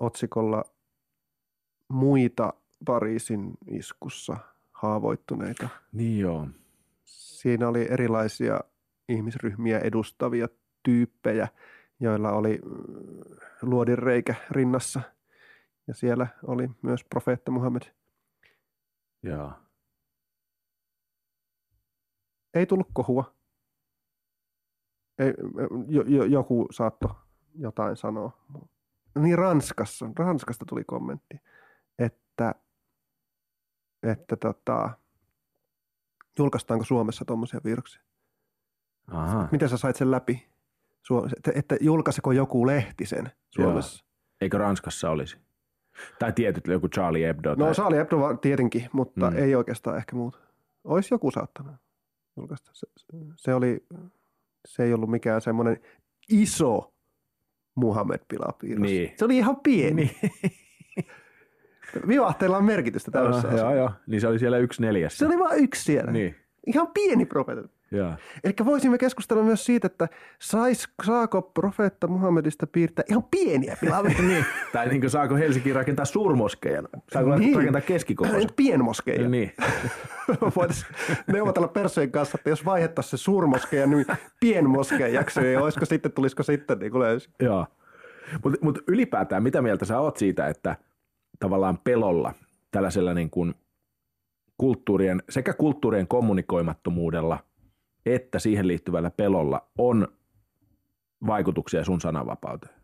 Otsikolla muita Pariisin iskussa haavoittuneita. Niin joo. Siinä oli erilaisia ihmisryhmiä edustavia tyyppejä, joilla oli mm, luodinreikä rinnassa. Ja siellä oli myös profeetta Muhammed. Joo. Ei tullut kohua. Ei, jo, joku saatto jotain sanoa. Niin Ranskassa, Ranskasta tuli kommentti. että, että tota, julkaistaanko Suomessa tuommoisia viruksia. Aha. Miten sä sait sen läpi? Suo- että, että julkaiseko joku lehti sen Suomessa? Eikö Ranskassa olisi? Tai tietyt, joku Charlie Hebdo. No tai... Charlie Hebdo tietenkin, mutta Mm. ei oikeastaan ehkä muuta. Olisi joku saattanut julkaista. Se, se, oli, se ei ollut mikään semmoinen iso Muhammed Pilapiirros. Niin. Se oli ihan pieni. Niin. Vivahteilla on merkitystä tämmöisessä joo, joo, joo. Niin se oli siellä yksi neljässä. Se oli vain yksi siellä. Niin, Ihan pieni profeetta. Joo. Eli voisimme keskustella myös siitä, että sais, saako profeetta Muhammedista piirtää ihan pieniä pilaveja. niin. Tai niin kuin saako Helsinki rakentaa suurmoskeijan? Saako niin. rakentaa keskikokoisen? Pienmoskeja. Niin. Voitaisiin neuvotella Perseen kanssa, että jos vaihettaisiin se suurmoskeja niin pienmoskeijaksi, niin olisiko sitten, tulisiko sitten niin kuin löysi. Joo. Mutta mut ylipäätään, mitä mieltä sä oot siitä, että tavallaan pelolla, tällaisella niin kuin kulttuurien, sekä kulttuurien kommunikoimattomuudella että siihen liittyvällä pelolla on vaikutuksia sun sananvapauteen?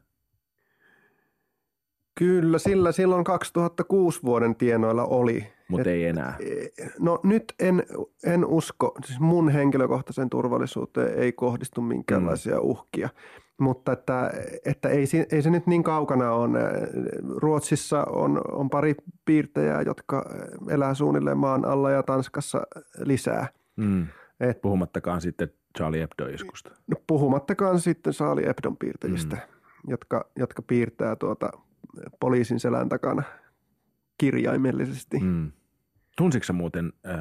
Kyllä, sillä silloin 2006 vuoden tienoilla oli. Mutta ei enää. No nyt en, en usko, siis mun henkilökohtaisen turvallisuuteen ei kohdistu minkäänlaisia uhkia. Mutta että, että ei, ei se nyt niin kaukana ole. Ruotsissa on, on pari piirtäjää, jotka elää suunnilleen maan alla ja Tanskassa lisää. Mm. Et, Puhumattakaan sitten Charlie Hebdo-iskusta. no, puhumattakaan sitten Saali Ebdon piirtäjistä, mm. jotka, jotka piirtää tuota poliisin selän takana kirjaimellisesti. Mm. Tunsitko muuten äh,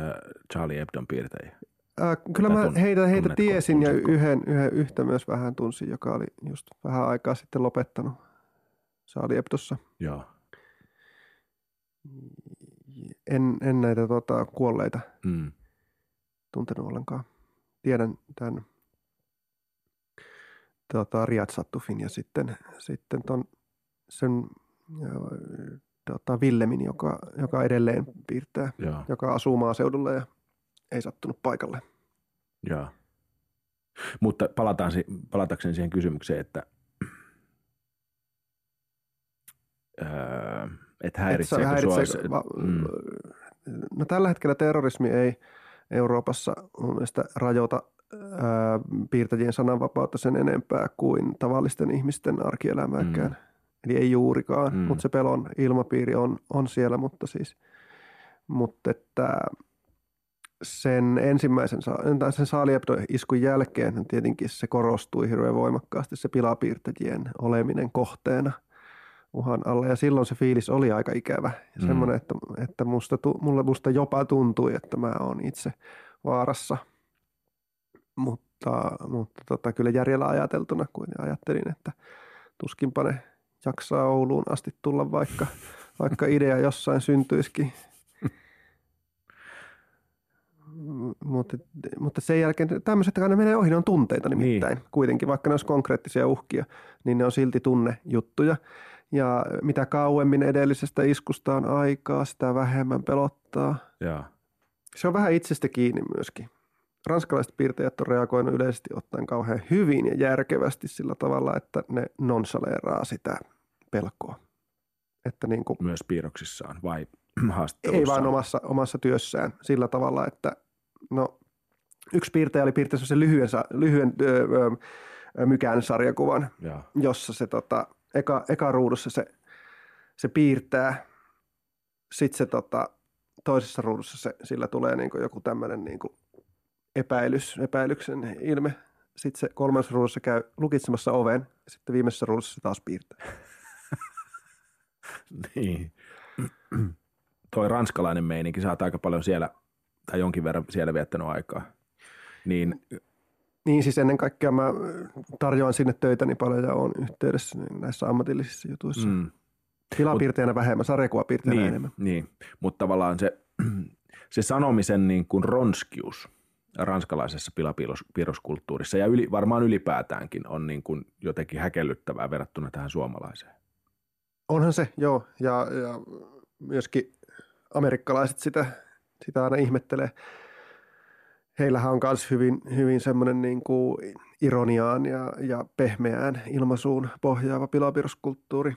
Charlie Hebdon piirtäjiä? Äh, kyllä mä heitä, heitä tunnetko, tiesin ja yhden, yhden yhtä myös vähän tunsin, joka oli just vähän aikaa sitten lopettanut Saali Ebdossa. Joo. En, en näitä tota, kuolleita Mm. Tuntenut ollenkaan. Tiedän tämän tota, Riyad Sattufin ja sitten, sitten ton, sen ja, tota, Villemin, joka, joka edelleen piirtää, Joo. joka asuu maaseudulla ja ei sattunut paikalle. Joo. Mutta palataan, palatakseni siihen kysymykseen, että öö, et häiritseekö Et sua? häiritseekö- se- va- mm, No tällä hetkellä terrorismi ei Euroopassa mun mielestä rajoita ää, piirtäjien sananvapautta sen enempää kuin tavallisten ihmisten arkielämääkään. Mm. Eli ei juurikaan, Mm. mutta se pelon ilmapiiri on, on siellä, mutta siis, mutta että sen ensimmäisen, tai sen iskun jälkeen tietenkin se korostui hirveän voimakkaasti se pilapiirtäjien oleminen kohteena uhan alla. Ja silloin se fiilis oli aika ikävä. Ja Mm. semmoinen, että, että musta, mulle musta jopa tuntui, että mä oon itse vaarassa. Mutta, mutta tota, kyllä järjellä ajateltuna, kun ajattelin, että tuskinpa ne jaksaa Ouluun asti tulla, vaikka, vaikka idea jossain syntyisikin. Mutta, mutta sen jälkeen tämmöiset aina menee ohi, ne on tunteita nimittäin. Niin. Kuitenkin, vaikka ne olisi konkreettisia uhkia, niin ne on silti tunnejuttuja. Ja mitä kauemmin edellisestä iskusta on aikaa, sitä vähemmän pelottaa. joo. Se on vähän itsestä kiinni myöskin. Ranskalaiset piirtäjät on reagoinut yleisesti ottaen kauhean hyvin ja järkevästi sillä tavalla, että ne nonsaleeraa sitä pelkoa. Että niin kuin, Myös piirroksissaan vai ei haastattelussa? vaan omassa, omassa työssään sillä tavalla, että no, yksi piirtäjä oli piirtänyt sen lyhyen, lyhyen öö, mykään sarjakuvan, Joo. jossa se tota, eka, eka ruudussa se, se piirtää, sitten se tota, toisessa ruudussa se, sillä tulee niin joku tämmöinen niin epäilys, epäilyksen ilme. Sitten se kolmannessa ruudussa käy lukitsemassa oven, ja sitten viimeisessä ruudussa se taas piirtää. Niin. Toi ranskalainen meininki, sä oot aika paljon siellä, tai jonkin verran siellä viettänyt aikaa. Niin, Niin siis ennen kaikkea mä tarjoan sinne töitäni paljon ja olen yhteydessä näissä ammatillisissa jutuissa. Mm. mm, Tilapiirtäjänä vähemmän, sarjakuvapiirtäjänä niin, enemmän. niin. mutta tavallaan se, se sanomisen niin kuin ronskius ranskalaisessa pilapiirroskulttuurissa ja yli, varmaan ylipäätäänkin on niin kuin jotenkin häkellyttävää verrattuna tähän suomalaiseen. Onhan se, joo. Ja, ja myöskin amerikkalaiset sitä, sitä aina ihmettelee. Heillähän on myös hyvin, hyvin semmoinen niin kuin ironiaan ja, ja pehmeään ilmaisuun pohjaava pilapiirroskulttuuri.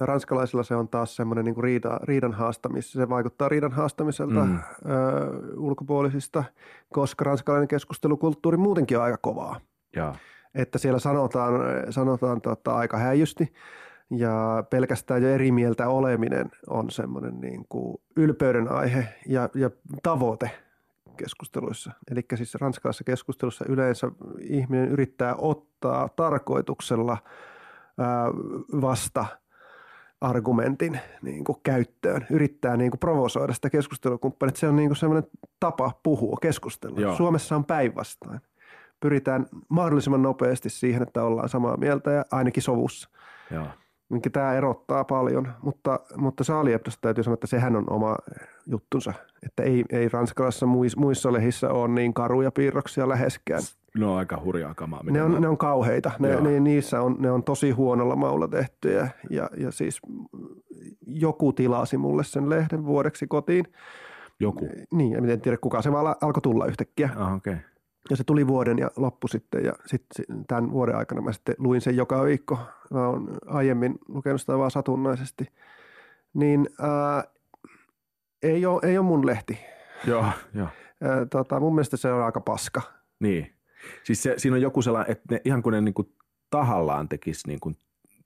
ranskalaisilla se on taas semmoinen niin riida, riidan haastamis, se vaikuttaa riidan haastamiselta mm. ö, ulkopuolisista, koska ranskalainen keskustelukulttuuri muutenkin on aika kovaa. Ja. Että siellä sanotaan, sanotaan tota, aika häijysti ja pelkästään jo eri mieltä oleminen on semmoinen niin kuin ylpeyden aihe ja, ja tavoite keskusteluissa. Eli siis ranskalaisessa keskustelussa yleensä ihminen yrittää ottaa tarkoituksella vasta argumentin niin kuin käyttöön, yrittää niin kuin provosoida sitä keskustelukumppanit. Se on niin kuin semmoinen tapa puhua, keskustella. Joo. Suomessa on päinvastoin. Pyritään mahdollisimman nopeasti siihen, että ollaan samaa mieltä ja ainakin sovussa. Joo minkä tämä erottaa paljon, mutta, mutta Saali täytyy sanoa, että sehän on oma juttunsa, että ei, ei ranskalaisissa muissa, muissa lehissä ole niin karuja piirroksia läheskään. No aika hurjaa kamaa. Ne on, ne on kauheita. Ne, ne, niissä on, ne on tosi huonolla maulla tehtyjä ja, ja siis joku tilasi mulle sen lehden vuodeksi kotiin. Joku? Niin, en tiedä kuka, se vaan alkoi tulla yhtäkkiä. Ah, okay. Ja se tuli vuoden ja loppu sitten ja sitten tämän vuoden aikana mä sitten luin sen joka viikko. Mä oon aiemmin lukenut sitä vaan satunnaisesti. Niin ää, ei, ole, ei ole mun lehti. Joo, joo. Ää, tota, mun mielestä se on aika paska. Niin. Siis se, siinä on joku sellainen, että ne, ihan kuin ne niin kuin tahallaan tekisi niin kuin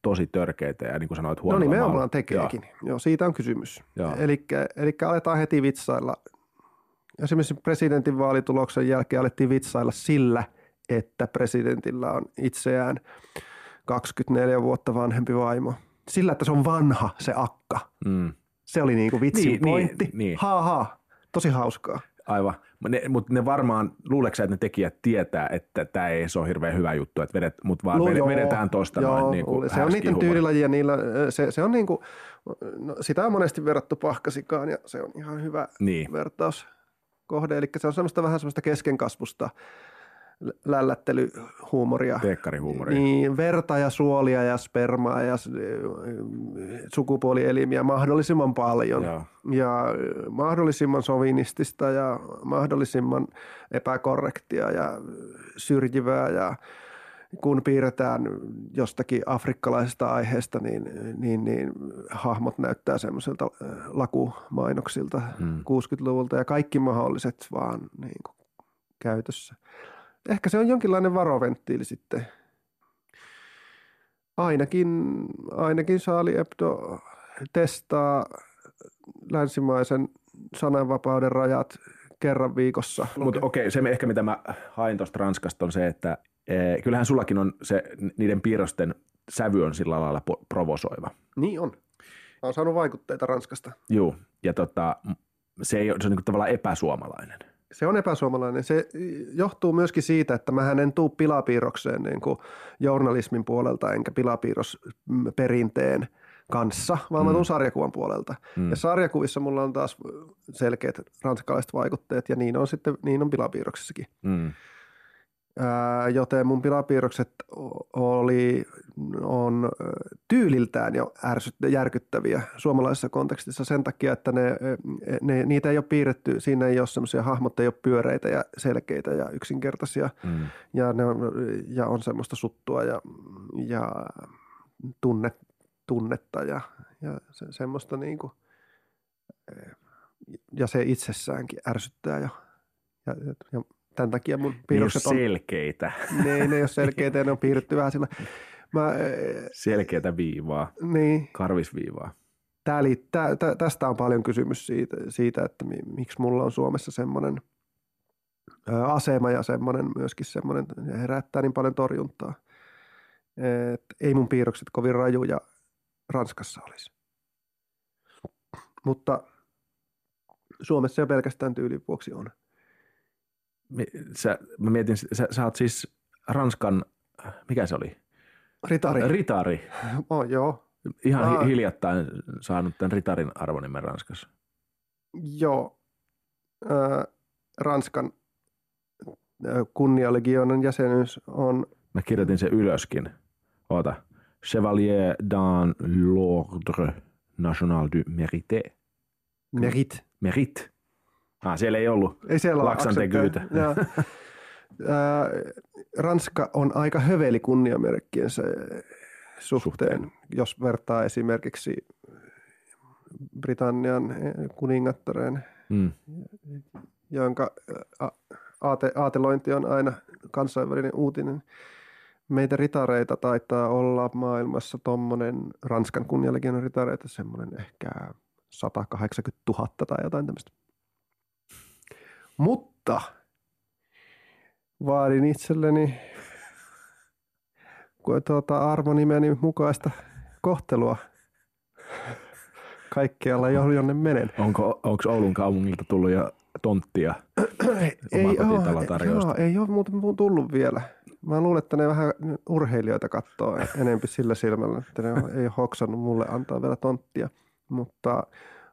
tosi törkeitä ja niin kuin sanoit huonolla No nimenomaan tekeekin. Joo. Joo, siitä on kysymys. Eli aletaan heti vitsailla esimerkiksi presidentin vaalituloksen jälkeen alettiin vitsailla sillä, että presidentillä on itseään 24 vuotta vanhempi vaimo. Sillä, että se on vanha se akka. Mm. Se oli niin kuin vitsin niin, pointti. Niin, niin. Ha, ha. Tosi hauskaa. Aivan. Ne, mutta ne varmaan, luuleeko että ne tekijät tietää, että tämä ei ole hirveän hyvä juttu, että vedet, mutta vaan no, vedetään tuosta noin niin kuin Se on niiden tyylilaji ja niillä, se, se on niin kuin, no, sitä on monesti verrattu pahkasikaan ja se on ihan hyvä niin. vertaus kohde, eli se on semmoista vähän semmoista keskenkasvusta lällättelyhuumoria. Teekkarihuumoria. Niin, verta ja suolia ja spermaa ja sukupuolielimiä mahdollisimman paljon. Joo. Ja mahdollisimman sovinistista ja mahdollisimman epäkorrektia ja syrjivää ja kun piirretään jostakin afrikkalaisesta aiheesta, niin, niin, niin hahmot näyttää semmoisilta äh, lakumainoksilta mm. 60-luvulta ja kaikki mahdolliset vaan niin kuin käytössä. Ehkä se on jonkinlainen varoventtiili sitten. Ainakin, ainakin Saali Ebdo testaa länsimaisen sananvapauden rajat kerran viikossa. Mutta okei, okay, se ehkä mitä mä hain tuosta Ranskasta on se, että Eh, kyllähän sullakin on se, niiden piirrosten sävy on sillä lailla provosoiva. Niin on. Mä oon saanut vaikutteita Ranskasta. Joo, ja tota, se, ei, se on niin tavallaan epäsuomalainen. Se on epäsuomalainen. Se johtuu myöskin siitä, että mä en tuu pilapiirrokseen niin kuin journalismin puolelta enkä pilapiirrosperinteen kanssa, vaan mm. mä tuun sarjakuvan puolelta. Mm. Ja sarjakuvissa mulla on taas selkeät ranskalaiset vaikutteet ja niin on sitten niin on pilapiirroksissakin. Mm joten mun pilapiirrokset oli, on tyyliltään jo ärsyt, järkyttäviä suomalaisessa kontekstissa sen takia, että ne, ne, niitä ei ole piirretty, siinä ei ole semmoisia hahmot, ei ole pyöreitä ja selkeitä ja yksinkertaisia mm. ja, ne on, ja on semmoista suttua ja, ja tunne, tunnetta ja, ja se, semmoista niin kuin, ja se itsessäänkin ärsyttää jo. Ja, ja Tämän takia mun piirrokset ne on selkeitä. Ne, ne ei ole selkeitä ne on piirretty vähän sillä. Mä, Selkeätä viivaa, niin. karvisviivaa. Tää li, tää, tä, tästä on paljon kysymys siitä, siitä että mi, miksi mulla on Suomessa semmoinen asema ja semmoinen myöskin semmoinen, herättää niin paljon torjuntaa. Et ei mun piirrokset kovin rajuja Ranskassa olisi. Mutta Suomessa jo pelkästään tyylin vuoksi on sä, mä mietin, sä, sä oot siis Ranskan, mikä se oli? Ritari. Ritari. Oh, joo. Ihan ah. hiljattain saanut tämän Ritarin arvonimen Ranskassa. Joo. Ranskan kunnialegionan jäsenyys on... Mä kirjoitin sen ylöskin. Oota. Chevalier dans l'ordre national du mérite. Mérite. Mérite. Ah, siellä ei ollut ei siellä laksantegyitä. Ranska on aika höveli kunniamerkkiensä suhteen, suhteen. jos vertaa esimerkiksi Britannian eh, kuningattareen, mm. jonka aate, aatelointi on aina kansainvälinen uutinen. Meitä ritareita taitaa olla maailmassa tuommoinen, Ranskan kunniallakin on ritareita, semmoinen ehkä 180 000 tai jotain tämmöistä. Mutta vaadin itselleni tuota, armonimeni mukaista kohtelua kaikkialla, jonne menen. Onko, onko Oulun kaupungilta tullut jo tonttia ei, ole, joo, ei ole muuten tullut vielä. Mä luulen, että ne vähän urheilijoita katsoo enempi sillä silmällä, että ne ei hoksannut mulle antaa vielä tonttia. Mutta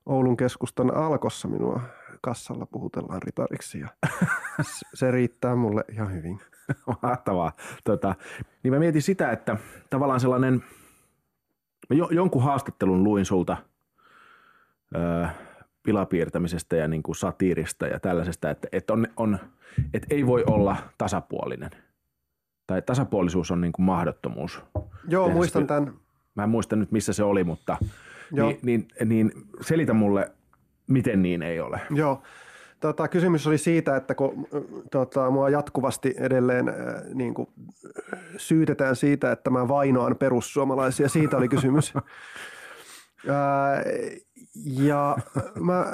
Oulun keskustan alkossa minua kassalla puhutellaan ritariksi ja se riittää mulle ihan hyvin. Mahtavaa. Tota, niin mä mietin sitä, että tavallaan sellainen, jo, jonkun haastattelun luin sulta öö, pilapiirtämisestä ja niin kuin satiirista ja tällaisesta, että, että, on, on, että ei voi olla tasapuolinen. Tai tasapuolisuus on niin kuin mahdottomuus. Joo, Tehdä muistan tämän. Mä en muista nyt, missä se oli, mutta niin, niin, niin selitä mulle, miten niin ei ole. Joo. Tota, kysymys oli siitä, että kun tota, mua jatkuvasti edelleen äh, niin kuin, syytetään siitä, että mä vainoan perussuomalaisia. Siitä oli kysymys. Ää, ja, mä,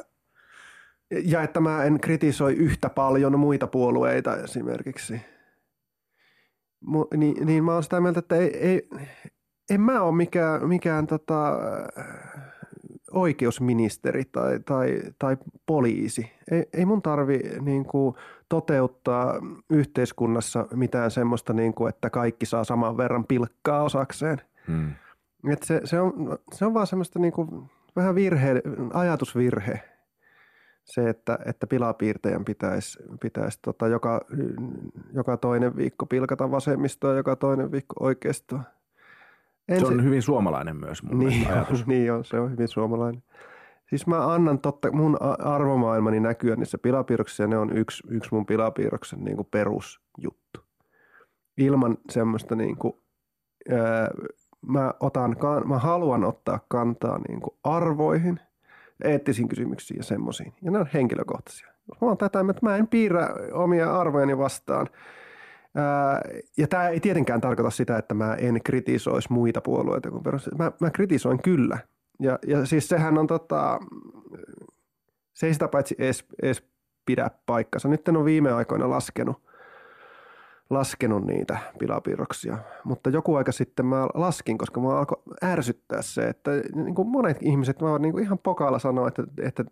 ja että mä en kritisoi yhtä paljon muita puolueita esimerkiksi. Mu, niin, niin mä oon sitä mieltä, että ei, ei, en mä ole mikään, mikään tota, oikeusministeri tai, tai, tai poliisi. Ei, ei mun tarvi niin kuin, toteuttaa yhteiskunnassa mitään semmoista, niin kuin, että kaikki saa saman verran pilkkaa osakseen. Hmm. Et se, se, on, se on vaan semmoista niin kuin, vähän virhe, ajatusvirhe se, että, että pilapiirtäjän pitäisi, pitäisi tota, joka, joka toinen viikko pilkata vasemmistoa, joka toinen viikko oikeistoa. En se on se... hyvin suomalainen myös mun niin, ajatus. niin on, se on hyvin suomalainen. Siis mä annan totta, mun arvomaailmani näkyä niissä pilapiirroksissa ja ne on yksi, yksi mun pilapiirroksen niin kuin perusjuttu. Ilman semmoista niin kuin, ää, mä, otan, mä haluan ottaa kantaa niin kuin arvoihin, eettisiin kysymyksiin ja semmoisiin. Ja ne on henkilökohtaisia. Mä oon tätä, että mä en piirrä omia arvojani vastaan. Ja tämä ei tietenkään tarkoita sitä, että mä en kritisoisi muita puolueita kuin perus. Mä, mä kritisoin kyllä. Ja, ja siis sehän on tota, se ei sitä paitsi edes, edes pidä paikkansa. Nyt en ole viime aikoina laskenut laskenut niitä pilapiirroksia. Mutta joku aika sitten mä laskin, koska mä alkoi ärsyttää se, että niin kuin monet ihmiset vaan niin kuin ihan pokaalla sanoo, että, että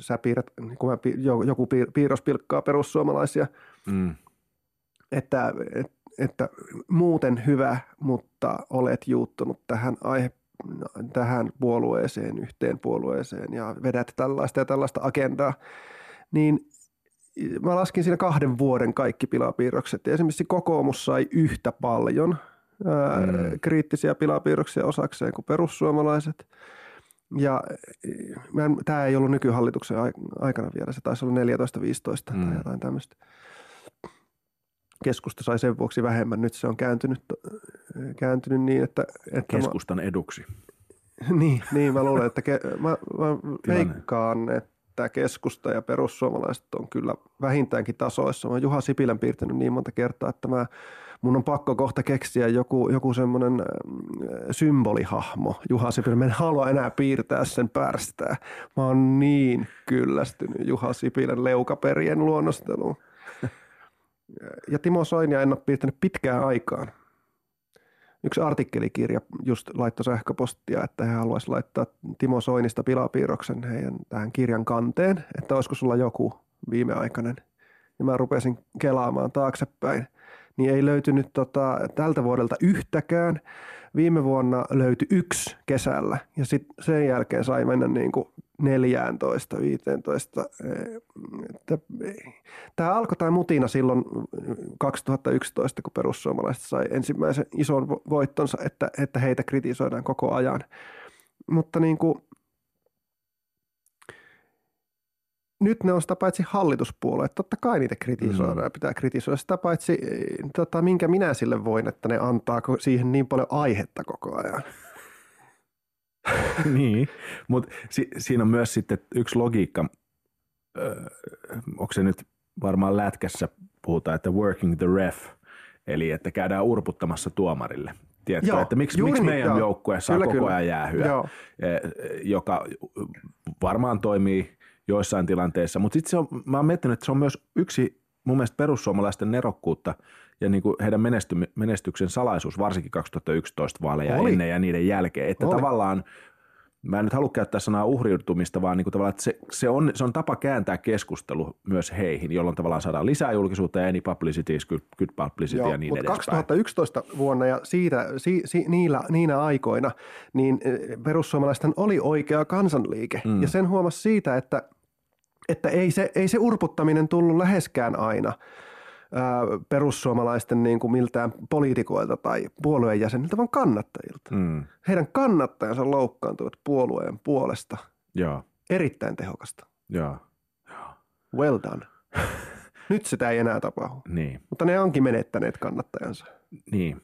sä piirrät, kun mä, joku piirros pilkkaa perussuomalaisia, mm. Että, että, että muuten hyvä, mutta olet juuttunut tähän aihe tähän puolueeseen, yhteen puolueeseen ja vedät tällaista ja tällaista agendaa, niin mä laskin siinä kahden vuoden kaikki pilapiirrokset. Ja esimerkiksi kokoomus sai yhtä paljon ää, mm. kriittisiä pilapiirroksia osakseen kuin perussuomalaiset. Ja tämä ei ollut nykyhallituksen aikana vielä, se taisi olla 14-15 mm. tai jotain tämmöistä. Keskusta sai sen vuoksi vähemmän. Nyt se on kääntynyt, kääntynyt niin, että... että Keskustan mä, eduksi. niin, niin, mä luulen, että ke, mä, mä veikkaan, että keskusta ja perussuomalaiset on kyllä vähintäänkin tasoissa. Mä Juha Sipilän piirtänyt niin monta kertaa, että mä, mun on pakko kohta keksiä joku, joku semmoinen äh, symbolihahmo. Juha Sipilä, mä en halua enää piirtää sen pärstää. Mä oon niin kyllästynyt Juha Sipilän leukaperien luonnosteluun. Ja Timo Soinia en ole piirtänyt pitkään aikaan yksi artikkelikirja just laittoi sähköpostia, että he haluaisivat laittaa Timo Soinista pilapiirroksen heidän tähän kirjan kanteen, että olisiko sulla joku viimeaikainen. Ja mä rupesin kelaamaan taaksepäin, niin ei löytynyt tota, tältä vuodelta yhtäkään. Viime vuonna löytyi yksi kesällä ja sitten sen jälkeen sai mennä niin kuin 14, 15. Tämä alkoi tämä mutina silloin 2011, kun perussuomalaiset sai ensimmäisen ison voittonsa, että, että heitä kritisoidaan koko ajan. Mutta niin kuin, nyt ne on sitä paitsi hallituspuolue. Totta kai niitä kritisoidaan mm. ja pitää kritisoida. Sitä paitsi, tota, minkä minä sille voin, että ne antaa siihen niin paljon aihetta koko ajan. niin, mutta si- siinä on myös sitten yksi logiikka, öö, onko se nyt varmaan lätkässä puhutaan, että working the ref, eli että käydään urputtamassa tuomarille. Tiedätkö, joo, että miksi, miksi meidän niin, joukkue saa kyllä, koko ajan jäähyä, joo. E, joka varmaan toimii joissain tilanteissa. Mutta sitten mä oon miettinyt, että se on myös yksi mun mielestä perussuomalaisten nerokkuutta ja niin kuin heidän menesty- menestyksen salaisuus, varsinkin 2011 vaaleja Oli. ennen ja niiden jälkeen, että Oli. tavallaan mä en nyt halua käyttää sanaa uhriutumista, vaan niin kuin tavallaan, että se, se, on, se on tapa kääntää keskustelu myös heihin, jolloin tavallaan saadaan lisää julkisuutta ja any publicity is good, good publicity Joo, ja niin mutta 2011 vuonna ja siitä, si, si, niillä, niinä aikoina, niin eh, perussuomalaisten oli oikea kansanliike. Mm. Ja sen huomasi siitä, että, että ei, se, ei se urputtaminen tullut läheskään aina – perussuomalaisten niin kuin miltään poliitikoilta tai puolueen jäseniltä, vaan kannattajilta. Mm. Heidän kannattajansa loukkaantuvat puolueen puolesta. Ja. Erittäin tehokasta. Ja. Well done. Nyt sitä ei enää tapahdu. Niin. Mutta ne onkin menettäneet kannattajansa. Niin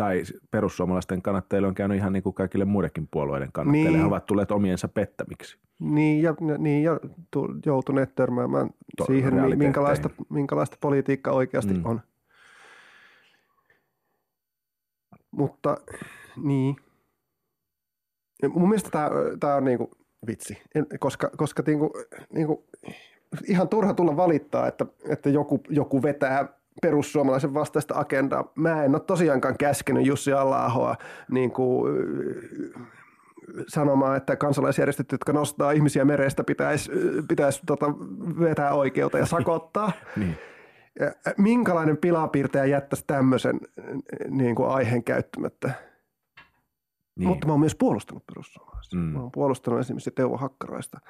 tai perussuomalaisten kannattajille on käynyt ihan niin kuin kaikille muidenkin puolueiden kannattajille. Niin. He ovat tulleet omiensa pettämiksi. Niin ja, niin, ja joutuneet törmäämään to, siihen, minkälaista, minkälaista politiikka oikeasti mm. on. Mutta niin. Ja mun mielestä tämä, tämä on niinku vitsi, koska, koska niinku, niinku, ihan turha tulla valittaa, että, että joku, joku vetää perussuomalaisen vastaista agendaa. Mä en ole tosiaankaan käskenyt Jussi halla niin kuin, sanomaan, että kansalaisjärjestöt, jotka nostaa ihmisiä merestä, pitäisi, pitäisi tota, vetää oikeutta ja sakottaa. niin. Minkälainen pilapiirtäjä jättäisi tämmöisen niin kuin aiheen käyttämättä? Niin. Mutta mä oon myös puolustanut perussuomalaisia. Mm. Mä oon puolustanut esimerkiksi Teuvo Hakkaraista.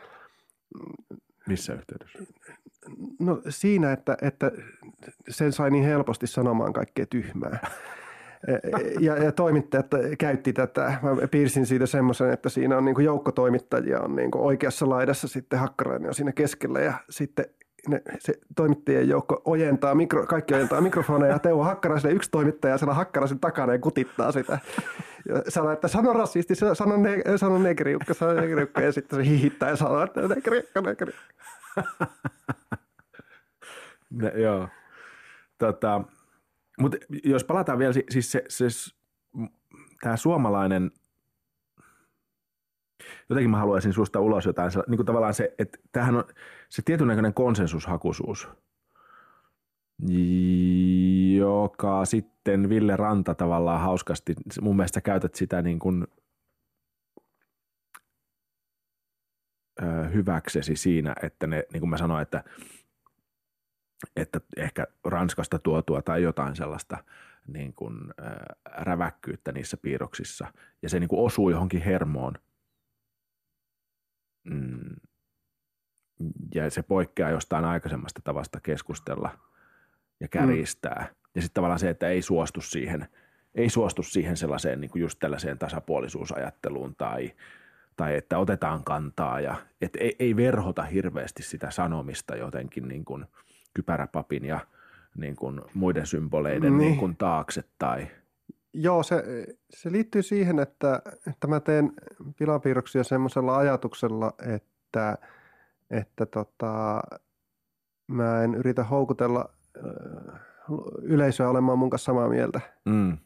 Missä yhteydessä? No siinä, että, että sen sai niin helposti sanomaan kaikkea tyhmää. Ja, ja toimittajat käytti tätä. Mä piirsin siitä semmoisen, että siinä on niin joukko toimittajia on niin oikeassa laidassa, sitten Hakkarainen on siinä keskellä ja sitten ne, se toimittajien joukko ojentaa, mikro, kaikki ojentaa mikrofoneja ja Teuvo Hakkaraiselle yksi toimittaja siellä Hakkaraisen takana ja kutittaa sitä. Ja sanoo, että sano rasisti, sano, ne, sano negriukka, sano negriukka ja sitten se hihittää ja sanoo, että negriukka, negriukka. ne, joo. Tota, mutta jos palataan vielä, siis se, se, tämä suomalainen, jotenkin mä haluaisin suusta ulos jotain, niin kuin tavallaan se, että tämähän on se tietyn näköinen konsensushakuisuus, joka sitten Ville Ranta tavallaan hauskasti, mun mielestä käytät sitä niin kuin hyväksesi siinä, että ne, niin kuin mä sanoin, että, että ehkä Ranskasta tuotua tai jotain sellaista niin kuin, äh, räväkkyyttä niissä piirroksissa. Ja se niin kuin osuu johonkin hermoon. Mm, ja se poikkeaa jostain aikaisemmasta tavasta keskustella ja käristää. Mm. Ja sitten tavallaan se, että ei suostu siihen, ei suostu siihen sellaiseen niin kuin just tällaiseen tasapuolisuusajatteluun tai – tai että otetaan kantaa ja et ei, ei verhota hirveästi sitä sanomista jotenkin niin kuin kypäräpapin ja niin kuin muiden symboleiden niin. Niin kuin taakse tai Joo, se, se liittyy siihen, että, että mä teen pilapiirroksia semmoisella ajatuksella, että, että tota, mä en yritä houkutella yleisöä olemaan mun kanssa samaa mieltä. Mm.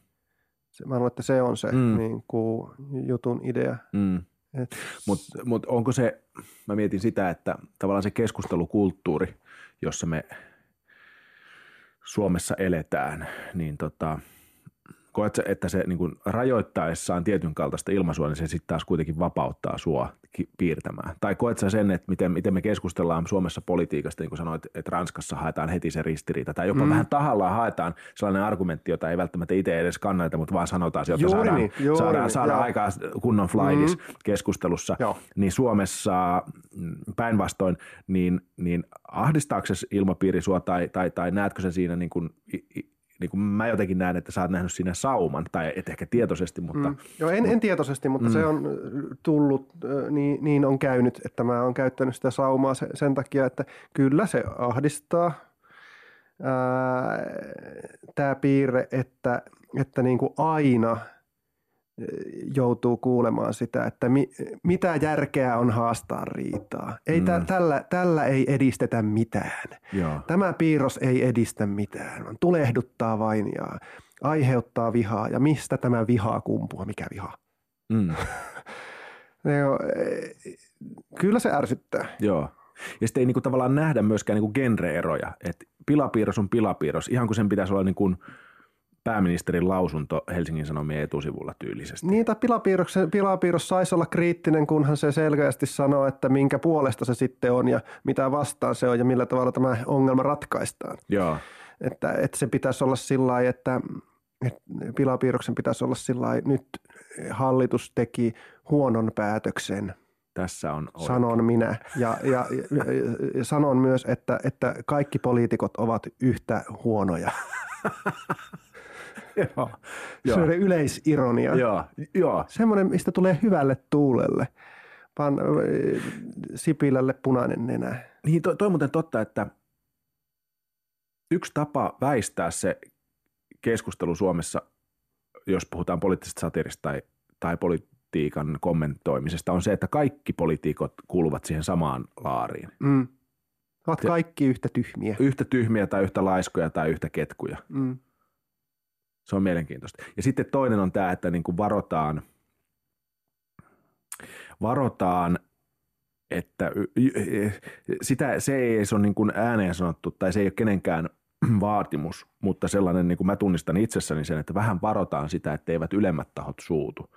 Mä luulen, että se on se mm. niin kuin, jutun idea. Mm. Mutta mut onko se, mä mietin sitä, että tavallaan se keskustelukulttuuri, jossa me Suomessa eletään, niin tota, koetko että se niin kuin rajoittaessaan tietyn kaltaista ilmaisua, niin se sitten taas kuitenkin vapauttaa sua piirtämään? Tai koet sä sen, että miten, miten me keskustellaan Suomessa politiikasta, niin kuin sanoit, että Ranskassa haetaan heti se ristiriita, tai jopa mm. vähän tahallaan haetaan sellainen argumentti, jota ei välttämättä itse edes kannata, mutta vaan sanotaan, jotta juuri saadaan, niin, saadaan, saadaan aikaa kunnon flaidis mm. keskustelussa, Joo. niin Suomessa mm, päinvastoin, niin, niin ahdistaako se ilmapiiri sua, tai, tai, tai näetkö se siinä niin kuin niin kuin mä jotenkin näen, että sä oot nähnyt siinä sauman, tai et ehkä tietoisesti, mutta... Mm. Joo, en, en tietoisesti, mutta mm. se on tullut, niin, niin on käynyt, että mä oon käyttänyt sitä saumaa sen, sen takia, että kyllä se ahdistaa tämä piirre, että, että niin kuin aina – joutuu kuulemaan sitä, että mi, mitä järkeä on haastaa riitaa. Ei mm. tä, tällä, tällä ei edistetä mitään. Joo. Tämä piirros ei edistä mitään, vaan tulehduttaa vain ja aiheuttaa vihaa. Ja mistä tämä vihaa kumpua? Mikä viha? Mm. jo, kyllä se ärsyttää. Joo. Ja sitten ei niinku tavallaan nähdä myöskään niinku genre-eroja. että pilapiirros on pilapiirros, ihan kuin sen pitäisi olla niinku – pääministerin lausunto Helsingin Sanomien etusivulla tyylisesti. Niin, tai pilapiirros, pilapiirros saisi olla kriittinen, kunhan se selkeästi sanoo, että minkä puolesta se sitten on ja mitä vastaan se on ja millä tavalla tämä ongelma ratkaistaan. Joo. Että, että se pitäisi olla sillä lailla, että, että pilapiirroksen pitäisi olla sillä lailla, nyt hallitus teki huonon päätöksen – tässä on oikein. Sanon minä. Ja, ja, ja, ja sanon myös, että, että kaikki poliitikot ovat yhtä huonoja. joo, se on yleisironia. Joo, joo. Semmoinen, mistä tulee hyvälle tuulelle. Pan Sipilälle punainen nenä. Niin, toi, toi muuten totta, että yksi tapa väistää se keskustelu Suomessa, jos puhutaan poliittisesta satirista tai, tai politiikan kommentoimisesta, on se, että kaikki poliitikot kuuluvat siihen samaan laariin. Mm. Ovat kaikki yhtä tyhmiä. Yhtä tyhmiä tai yhtä laiskoja tai yhtä ketkuja. Mm. Se on mielenkiintoista. Ja sitten toinen on tämä, että niin kuin varotaan, varotaan että sitä, se ei ole niin kuin ääneen sanottu tai se ei ole kenenkään vaatimus, mutta sellainen, niin kuin mä tunnistan itsessäni sen, että vähän varotaan sitä, että eivät ylemmät tahot suutu.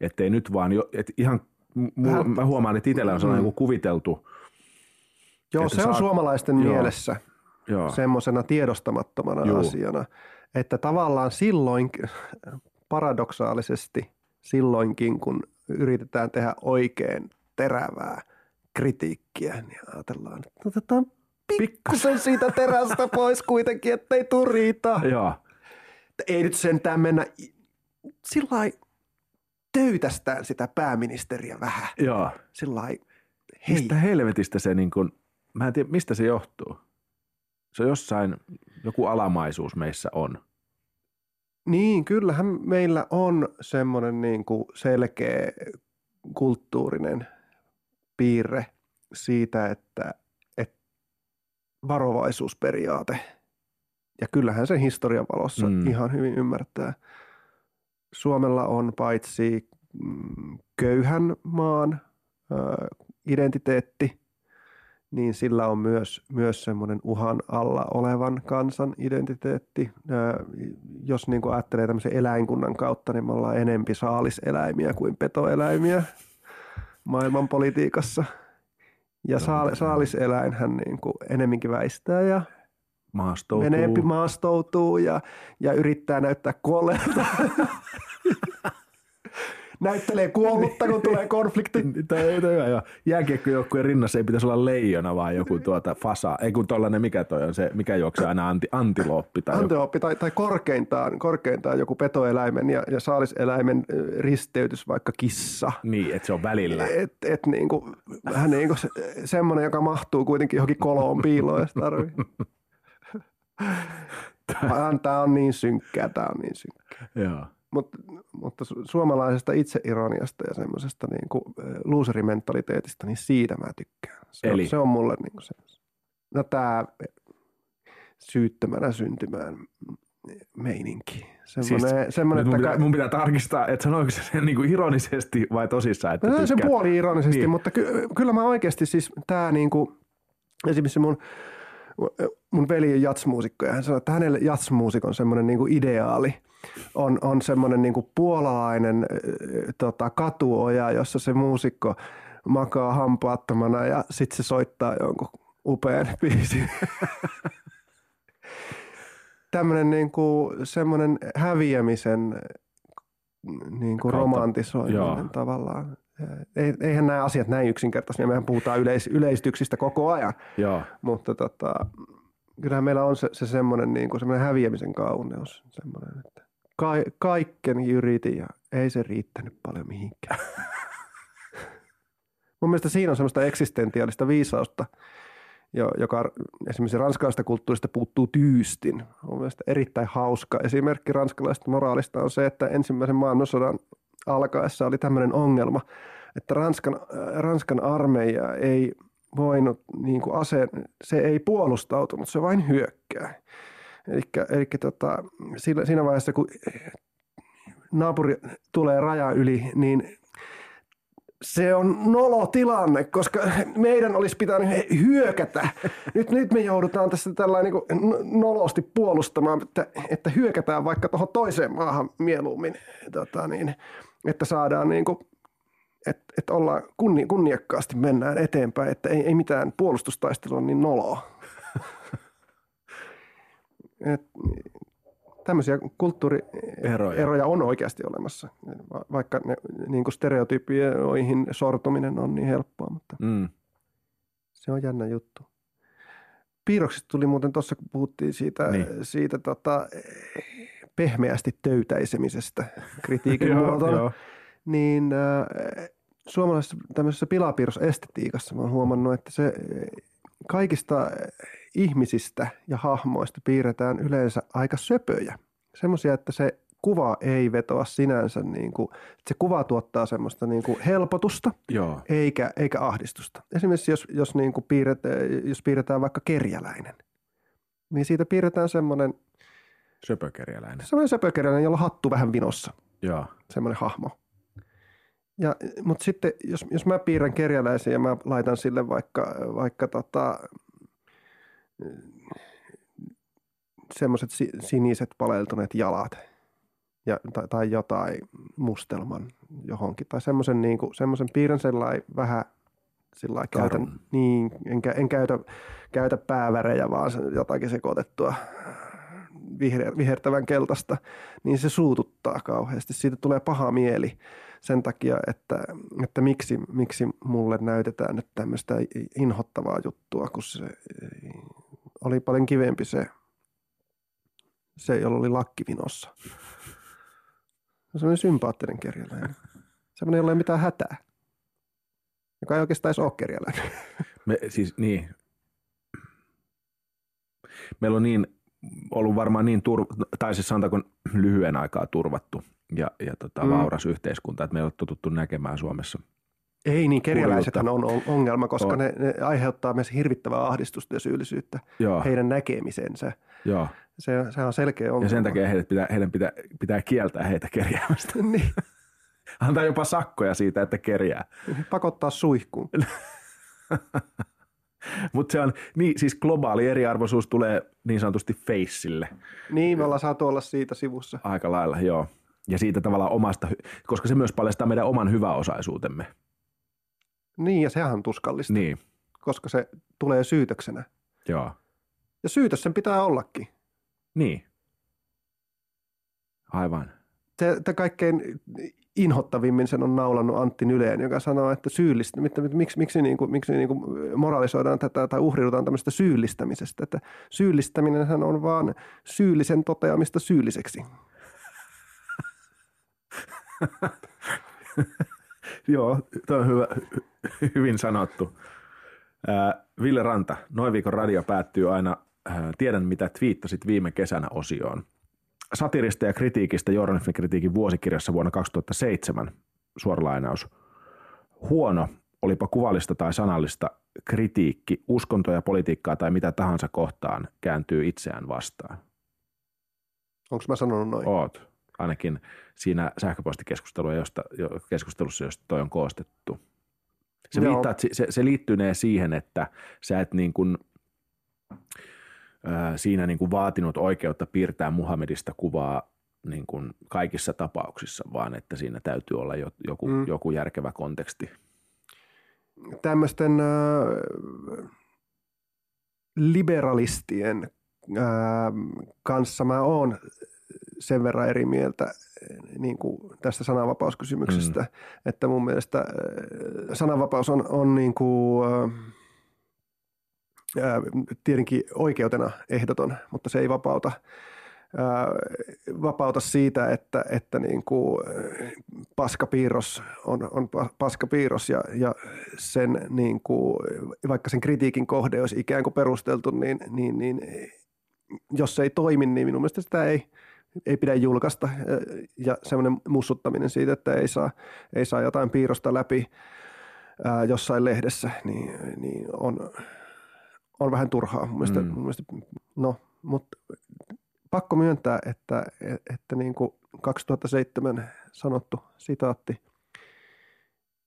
Että ei nyt vaan, jo, että ihan, mä huomaan, että itsellä on sellainen mm. kuviteltu. Joo, se on saat, suomalaisten joo, mielessä semmoisena tiedostamattomana joo. asiana että tavallaan silloin, paradoksaalisesti silloinkin, kun yritetään tehdä oikein terävää kritiikkiä, niin ajatellaan, että otetaan pikkusen siitä terästä pois kuitenkin, ettei tule riitaa. Joo. Ei nyt sentään mennä sillä töytästään sitä pääministeriä vähän. Joo. Sillä. Mistä helvetistä se niin kuin, mä en tiedä, mistä se johtuu? Se on jossain, joku alamaisuus meissä on. Niin, kyllähän meillä on semmoinen niin kuin selkeä kulttuurinen piirre siitä, että, että varovaisuusperiaate. Ja kyllähän se historian valossa mm. ihan hyvin ymmärtää. Suomella on paitsi mm, köyhän maan identiteetti – niin sillä on myös, myös semmoinen uhan alla olevan kansan identiteetti. Jos niin kuin ajattelee tämmöisen eläinkunnan kautta, niin me ollaan enempi saaliseläimiä kuin petoeläimiä maailman politiikassa. Ja saaliseläinhän niin kuin enemminkin väistää ja maastoutuu. Meneempi maastoutuu ja, ja yrittää näyttää kuolleelta. näyttelee kuollutta, kun tulee konflikti. Tämä ei hyvä, joo. Jääkiekkojoukkueen rinnassa ei pitäisi olla leijona, vaan joku tuota fasa. Ei kun tollainen, mikä toi on se, mikä juoksee aina anti, antilooppi. Tai antilooppi tai, tai korkeintaan, korkeintaan joku petoeläimen ja, ja saaliseläimen risteytys, vaikka kissa. Niin, että se on välillä. Et, et niin kuin, vähän niin kuin se, semmoinen, joka mahtuu kuitenkin johonkin koloon piiloon, jos tarvii. Tämä on niin synkkää, tämä on niin synkkää. Joo. Mutta, mutta suomalaisesta itseironiasta ja semmoisesta niin kuin looserimentaliteetista, niin siitä mä tykkään. Se, Eli? On, se on mulle niin kuin se. No tämä syyttömänä syntymään meininki. Semmoinen, siis, semmoinen, mun, että pitää, mun pitää tarkistaa, että sanoiko se sen niin kuin ironisesti vai tosissaan? Että no, se puoli ironisesti, niin. mutta ky- kyllä mä oikeasti siis tämä niin kuin, esimerkiksi mun mun veli on jatsmuusikko ja hän sanoi, että hänelle jatsmuusikon semmoinen niin kuin ideaali on, on semmoinen niin kuin puolalainen tota, katuoja, jossa se muusikko makaa hampaattomana ja sitten se soittaa jonkun upean biisin. Tämmöinen niin kuin, semmoinen häviämisen niin kuin romantisoiminen tavallaan. Eihän nämä asiat näin yksinkertaisia. Mehän puhutaan yleis- yleistyksistä koko ajan. Joo. Mutta tota, kyllähän meillä on se, se semmoinen, niin kuin semmoinen häviämisen kauneus. Semmoinen, että ka- kaikken yritin ja ei se riittänyt paljon mihinkään. Mun mielestä siinä on semmoista eksistentiaalista viisausta, joka esimerkiksi ranskalaisesta kulttuurista puuttuu tyystin. On mielestä erittäin hauska esimerkki ranskalaisesta moraalista on se, että ensimmäisen maailmansodan alkaessa oli tämmöinen ongelma, että Ranskan, äh, Ranskan armeija ei voinut, niin kuin ase, se ei puolustautunut, se vain hyökkää. Eli tota, siinä vaiheessa, kun naapuri tulee raja yli, niin se on nolo tilanne, koska meidän olisi pitänyt hyökätä. Nyt, nyt me joudutaan tässä tällainen niin nolosti puolustamaan, että, että hyökätään vaikka tuohon toiseen maahan mieluummin, tota niin, että saadaan niin kuin, että, että ollaan kunni, kunniakkaasti mennään eteenpäin, että ei, ei mitään puolustustaistelua niin noloa. Et, tämmöisiä kulttuurieroja Eroja on oikeasti olemassa, vaikka ne niin kuin stereotypioihin sortuminen on niin helppoa, mutta mm. se on jännä juttu. Piirroksista tuli muuten tuossa, kun puhuttiin siitä, niin. siitä tota, pehmeästi töytäisemisestä kritiikin muotona, niin äh, suomalaisessa tämmöisessä pilapiirrosestetiikassa mä oon huomannut, että se kaikista ihmisistä ja hahmoista piirretään yleensä aika söpöjä. Semmoisia, että se kuva ei vetoa sinänsä, niin kuin, että se kuva tuottaa semmoista niin kuin helpotusta Joo. Eikä, eikä ahdistusta. Esimerkiksi jos, jos, niin kuin piirretään, jos piirretään vaikka kerjäläinen, niin siitä piirretään semmoinen Söpökerjäläinen. Semmoinen söpökerjäläinen, jolla on hattu vähän vinossa. Joo. Semmoinen hahmo. Ja, mutta sitten jos, jos mä piirrän kerjäläisen ja mä laitan sille vaikka, vaikka tota, semmoiset siniset paleltuneet jalat ja, tai, tai jotain mustelman johonkin. Tai semmoisen, niin kuin, semmoisen piirrän sellainen vähän sillä käytän, niin, en, en käytä, käytä päävärejä, vaan jotakin sekoitettua viher, vihertävän keltaista, niin se suututtaa kauheasti. Siitä tulee paha mieli sen takia, että, että miksi, miksi mulle näytetään nyt tämmöistä inhottavaa juttua, kun se oli paljon kivempi se, se jolla oli lakkivinossa. Se on sympaattinen kerjäläinen. Semmoinen, jolla ei mitään hätää. Joka ei oikeastaan edes ole kerjäläinen. Me, siis niin. Meillä on niin, ollut varmaan niin, turv, tai siis sanotaanko lyhyen aikaa turvattu ja, ja tota, mm. vauras yhteiskunta, että me ei ole totuttu näkemään Suomessa – ei niin, kerjäläisethän on ongelma, koska on. Ne, ne aiheuttaa myös hirvittävää ahdistusta ja syyllisyyttä Joo. heidän näkemisensä. Joo. Se, se on selkeä ongelma. Ja sen takia heidät pitää, heidän pitää, pitää kieltää heitä kerjäämästä. niin. Antaa jopa sakkoja siitä, että kerjää. Pakottaa suihkuun. Mutta se on, niin, siis globaali eriarvoisuus tulee niin sanotusti feissille. Niin, me ollaan saatu olla siitä sivussa. Aika lailla, joo. Ja siitä tavallaan omasta, koska se myös paljastaa meidän oman hyväosaisuutemme. Niin, ja sehän on tuskallista. Niin. Koska se tulee syytöksenä. Joo. Ja syytös sen pitää ollakin. Niin. Aivan. Se, te kaikkein inhottavimmin sen on naulannut Antti Nyleen, joka sanoo, että syyllistä, miksi, miksi, miksi, niin kuin, miksi niin kuin moralisoidaan tätä tai uhriudutaan tämmöistä syyllistämisestä. Että syyllistäminen on vaan syyllisen toteamista syylliseksi. Joo, tuo on hyvä, hyvin sanottu. Ville Ranta, noin viikon radio päättyy aina Tiedän, mitä twiittasit viime kesänä osioon. Satirista ja kritiikistä journalismin kritiikin vuosikirjassa vuonna 2007, suoralainaus. Huono, olipa kuvallista tai sanallista, kritiikki, uskontoja, politiikkaa tai mitä tahansa kohtaan kääntyy itseään vastaan. Onko mä sanonut noin? Oot ainakin siinä sähköpostikeskustelussa, josta, keskustelussa, josta toi on koostettu. Se, viittaa, se, se liittynee siihen, että sä et niin kuin, äh, siinä niin kuin vaatinut oikeutta piirtää Muhammedista kuvaa niin kuin kaikissa tapauksissa, vaan että siinä täytyy olla joku, mm. joku järkevä konteksti. Tämmöisten äh, liberalistien äh, kanssa mä oon sen verran eri mieltä niin kuin tästä sananvapauskysymyksestä, mm. että mun mielestä äh, sananvapaus on, on niin kuin, ää, tietenkin oikeutena ehdoton, mutta se ei vapauta, ää, vapauta siitä, että, että niin kuin paskapiirros on, on paskapiirros ja, ja sen niin kuin, vaikka sen kritiikin kohde olisi ikään kuin perusteltu, niin, niin, niin jos se ei toimi, niin minun mielestä sitä ei, ei pidä julkaista ja semmoinen mussuttaminen siitä, että ei saa, ei saa jotain piirrosta läpi ää, jossain lehdessä, niin, niin on, on vähän turhaa. Mun mielestä, mm. mun mielestä, no, mutta pakko myöntää, että, että niin kuin 2007 sanottu sitaatti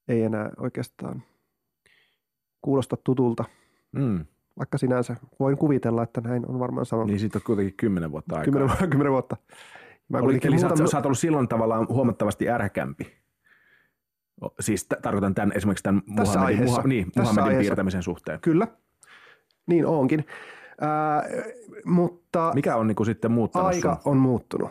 ei enää oikeastaan kuulosta tutulta. Mm. Vaikka sinänsä voin kuvitella, että näin on varmaan sanonut. Niin siitä on kuitenkin kymmenen vuotta aikaa. Kymmenen, kymmenen vuotta. Mä Oli, eli muuta... sä, oot ollut silloin tavallaan huomattavasti ärkämpi. Siis t- tarkoitan tämän, esimerkiksi tämän Tässä Muhammedin, Muha, niin, Tässä Muhammedin aiheessa. piirtämisen suhteen. Kyllä, niin onkin. Ää, mutta Mikä on niin kuin sitten muuttanut Aika sun? on muuttunut.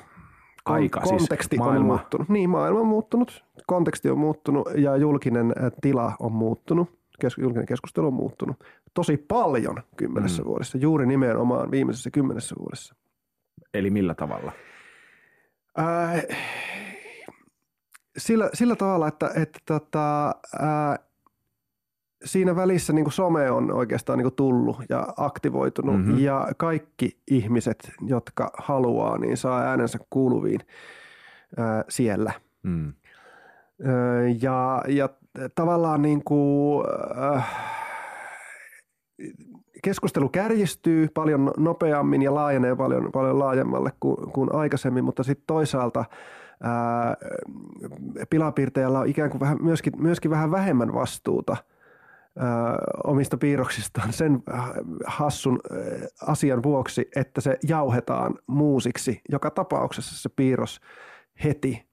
Aika, siis Konteksti siis maailma. on muuttunut. Niin, maailma on muuttunut, konteksti on muuttunut ja julkinen tila on muuttunut. Kes- julkinen keskustelu on muuttunut tosi paljon kymmenessä mm. vuodessa, juuri nimenomaan viimeisessä kymmenessä vuodessa. Eli millä tavalla? Ää, sillä, sillä tavalla, että, että tota, ää, siinä välissä niin kuin some on oikeastaan niin tullut ja aktivoitunut mm-hmm. ja kaikki ihmiset, jotka haluaa, niin saa äänensä kuuluviin ää, siellä. Mm. ja, ja tavallaan niin kuin, äh, keskustelu kärjistyy paljon nopeammin ja laajenee paljon, paljon laajemmalle kuin, kuin aikaisemmin, mutta sitten toisaalta ää, pilapiirteellä on ikään kuin vähän, myöskin, myöskin vähän vähemmän vastuuta ää, omista piirroksistaan sen hassun ää, asian vuoksi, että se jauhetaan muusiksi joka tapauksessa se piirros heti.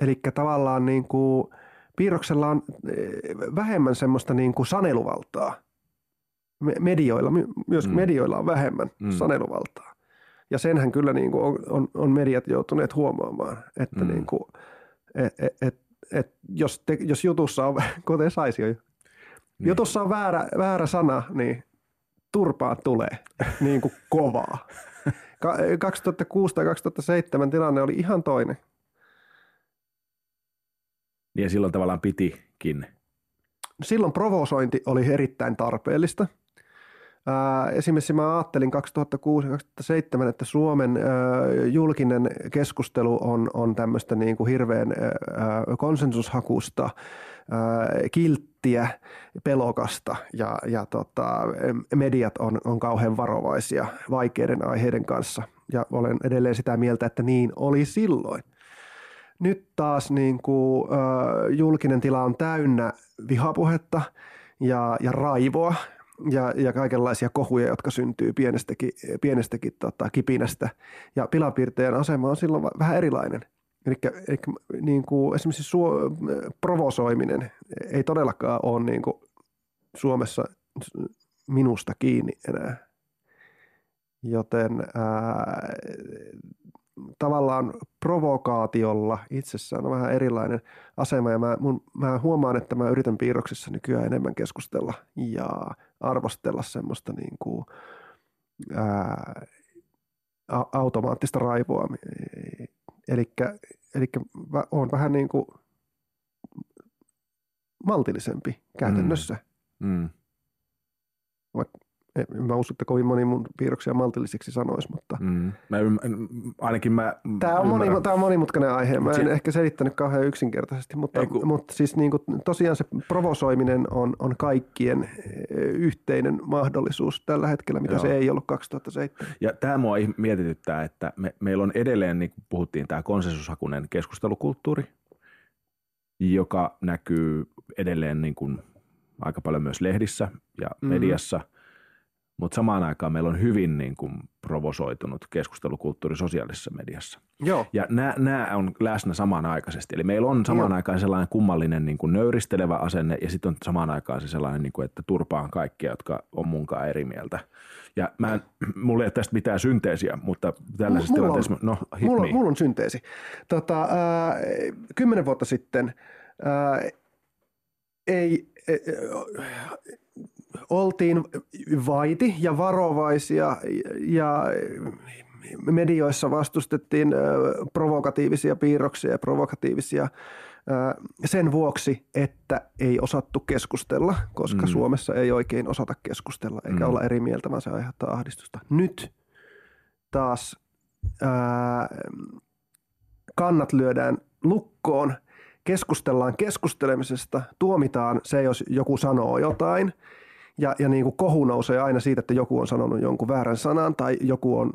Eli tavallaan niin kuin piirroksella on vähemmän semmoista niin kuin saneluvaltaa – medioilla, myös mm. medioilla on vähemmän mm. saneluvaltaa. Ja senhän kyllä niin kuin on, on, on mediat joutuneet huomaamaan, että mm. niin kuin, et, et, et, et jos, te, jos jutussa on, kuten saisi jo, niin. jutussa on väärä, väärä sana, niin turpaa tulee niin kuin kovaa. 2006 tai 2007 tilanne oli ihan toinen. Ja silloin tavallaan pitikin. Silloin provosointi oli erittäin tarpeellista – Esimerkiksi mä ajattelin 2006-2007, että Suomen julkinen keskustelu on, on tämmöistä niin kuin hirveän konsensushakusta, kilttiä, pelokasta ja, ja tota, mediat on, on kauhean varovaisia vaikeiden aiheiden kanssa. Ja olen edelleen sitä mieltä, että niin oli silloin. Nyt taas niin kuin, julkinen tila on täynnä vihapuhetta ja, ja raivoa – ja, ja kaikenlaisia kohuja, jotka syntyy pienestäkin, pienestäkin tota, kipinästä. Ja pilapiirtejen asema on silloin vähän erilainen. Eli, niin esimerkiksi suo, provosoiminen ei todellakaan ole niin kuin Suomessa minusta kiinni enää. Joten ää, tavallaan provokaatiolla itsessään on vähän erilainen asema ja mä, mun, mä huomaan, että mä yritän piirroksissa nykyään enemmän keskustella ja arvostella semmoista niin kuin, ää, automaattista raivoa. Eli on vähän niin kuin maltillisempi käytännössä. Mm. Mm. Vaikka Mä uskon, että kovin moni mun piirroksia maltillisiksi sanoisi, mutta... Mm. Mä ymmär, ainakin mä Tämä on, moni, tämä on monimutkainen aihe. Mä en si- ehkä selittänyt kauhean yksinkertaisesti, mutta, kun... mutta siis niin kuin, tosiaan se provosoiminen on, on kaikkien eh, yhteinen mahdollisuus tällä hetkellä, mitä Joo. se ei ollut 2007. Ja tämä mua mietityttää, että me, meillä on edelleen, niin kuin puhuttiin, tämä konsensushakunen keskustelukulttuuri, joka näkyy edelleen niin kuin aika paljon myös lehdissä ja mm-hmm. mediassa – mutta samaan aikaan meillä on hyvin niin kuin provosoitunut keskustelukulttuuri sosiaalisessa mediassa. Joo. Ja nämä on läsnä samanaikaisesti. Eli meillä on samaan Joo. aikaan sellainen kummallinen niin kuin nöyristelevä asenne ja sitten on samaan aikaan se sellainen, niin kuin, että turpaan kaikkia, jotka on munkaan eri mieltä. Ja mä en, mulla ei ole tästä mitään synteesiä, mutta tällaisessa mulla tilanteessa, on, no hit mulla, mulla on synteesi. Tota, äh, kymmenen vuotta sitten äh, ei, ei oltiin vaiti ja varovaisia ja medioissa vastustettiin provokatiivisia piirroksia ja provokatiivisia sen vuoksi, että ei osattu keskustella, koska mm. Suomessa ei oikein osata keskustella eikä mm. olla eri mieltä, vaan se aiheuttaa ahdistusta. Nyt taas ää, kannat lyödään lukkoon, keskustellaan keskustelemisesta, tuomitaan se, jos joku sanoo jotain – ja, ja niin kuin kohu nousee aina siitä, että joku on sanonut jonkun väärän sanan tai joku on,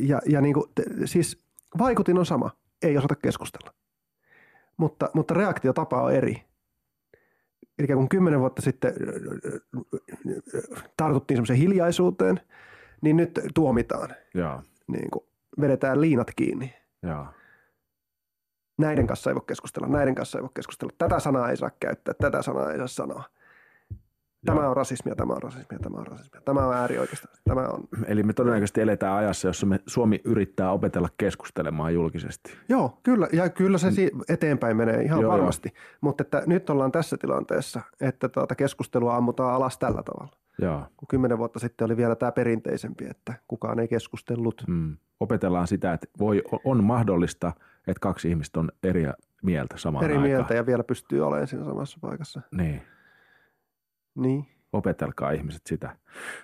ja, ja niin kuin, siis vaikutin on sama, ei osata keskustella. Mutta, mutta reaktiotapa on eri. Eli kun kymmenen vuotta sitten tartuttiin semmoiseen hiljaisuuteen, niin nyt tuomitaan. Ja. Niin kuin vedetään liinat kiinni. Ja. Näiden kanssa ei voi keskustella, näiden kanssa ei voi keskustella. Tätä sanaa ei saa käyttää, tätä sanaa ei saa sanoa. Tämä on rasismia, tämä on rasismia, tämä on rasismia. Tämä on äärioikeista. Tämä on... Eli me todennäköisesti eletään ajassa, jossa me, Suomi yrittää opetella keskustelemaan julkisesti. Joo, kyllä. Ja kyllä se eteenpäin menee ihan joo, varmasti. Joo. Mutta että nyt ollaan tässä tilanteessa, että tuota keskustelua ammutaan alas tällä tavalla. Joo. Kun kymmenen vuotta sitten oli vielä tämä perinteisempi, että kukaan ei keskustellut. Mm. Opetellaan sitä, että voi, on mahdollista, että kaksi ihmistä on eri mieltä samaan eri aikaan. mieltä ja vielä pystyy olemaan siinä samassa paikassa. Niin. Niin. Opetelkaa ihmiset sitä.